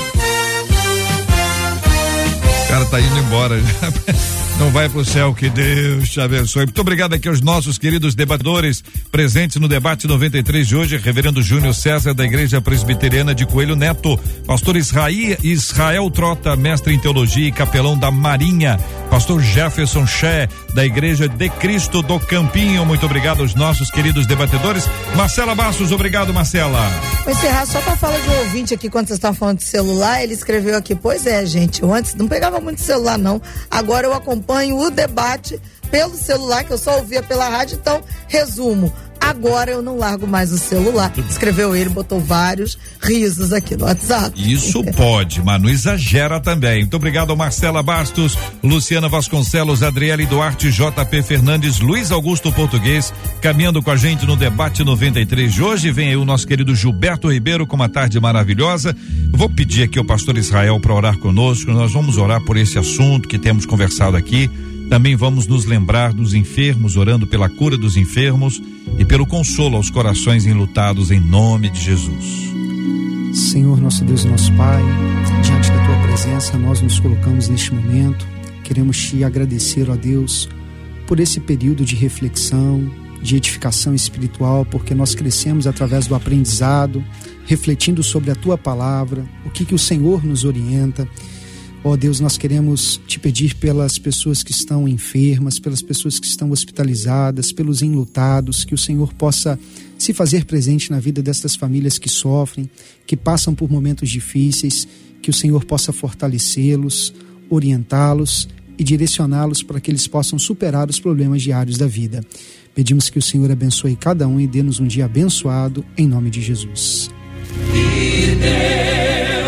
O cara tá indo embora. não vai pro céu, que Deus te abençoe. Muito obrigado aqui aos nossos queridos debatedores presentes no debate 93 de hoje, Reverendo Júnior César da Igreja Presbiteriana de Coelho Neto, Pastor Israel, Israel Trota, mestre em teologia e capelão da Marinha, Pastor Jefferson Ché da Igreja de Cristo do Campinho. Muito obrigado aos nossos queridos debatedores. Marcela Bastos, obrigado, Marcela. Vou encerrar só para falar de um ouvinte aqui, quando vocês estavam falando de celular, ele escreveu aqui, pois é, gente, eu antes não pegava muito celular não, agora eu acompanho acompanho o debate pelo celular, que eu só ouvia pela rádio. Então, resumo: Agora eu não largo mais o celular. Escreveu ele, botou vários risos aqui no WhatsApp. Isso pode, mas não exagera também. Muito obrigado, Marcela Bastos, Luciana Vasconcelos, Adriele Duarte, JP Fernandes, Luiz Augusto Português, caminhando com a gente no debate 93 de hoje. Vem aí o nosso querido Gilberto Ribeiro com uma tarde maravilhosa. Vou pedir aqui ao pastor Israel para orar conosco. Nós vamos orar por esse assunto que temos conversado aqui. Também vamos nos lembrar dos enfermos, orando pela cura dos enfermos e pelo consolo aos corações enlutados em nome de Jesus. Senhor, nosso Deus e nosso Pai, diante da tua presença, nós nos colocamos neste momento. Queremos te agradecer, ó Deus, por esse período de reflexão, de edificação espiritual, porque nós crescemos através do aprendizado, refletindo sobre a tua palavra, o que que o Senhor nos orienta Ó oh Deus, nós queremos te pedir pelas pessoas que estão enfermas, pelas pessoas que estão hospitalizadas, pelos enlutados, que o Senhor possa se fazer presente na vida destas famílias que sofrem, que passam por momentos difíceis, que o Senhor possa fortalecê-los, orientá-los e direcioná-los para que eles possam superar os problemas diários da vida. Pedimos que o Senhor abençoe cada um e dê-nos um dia abençoado, em nome de Jesus.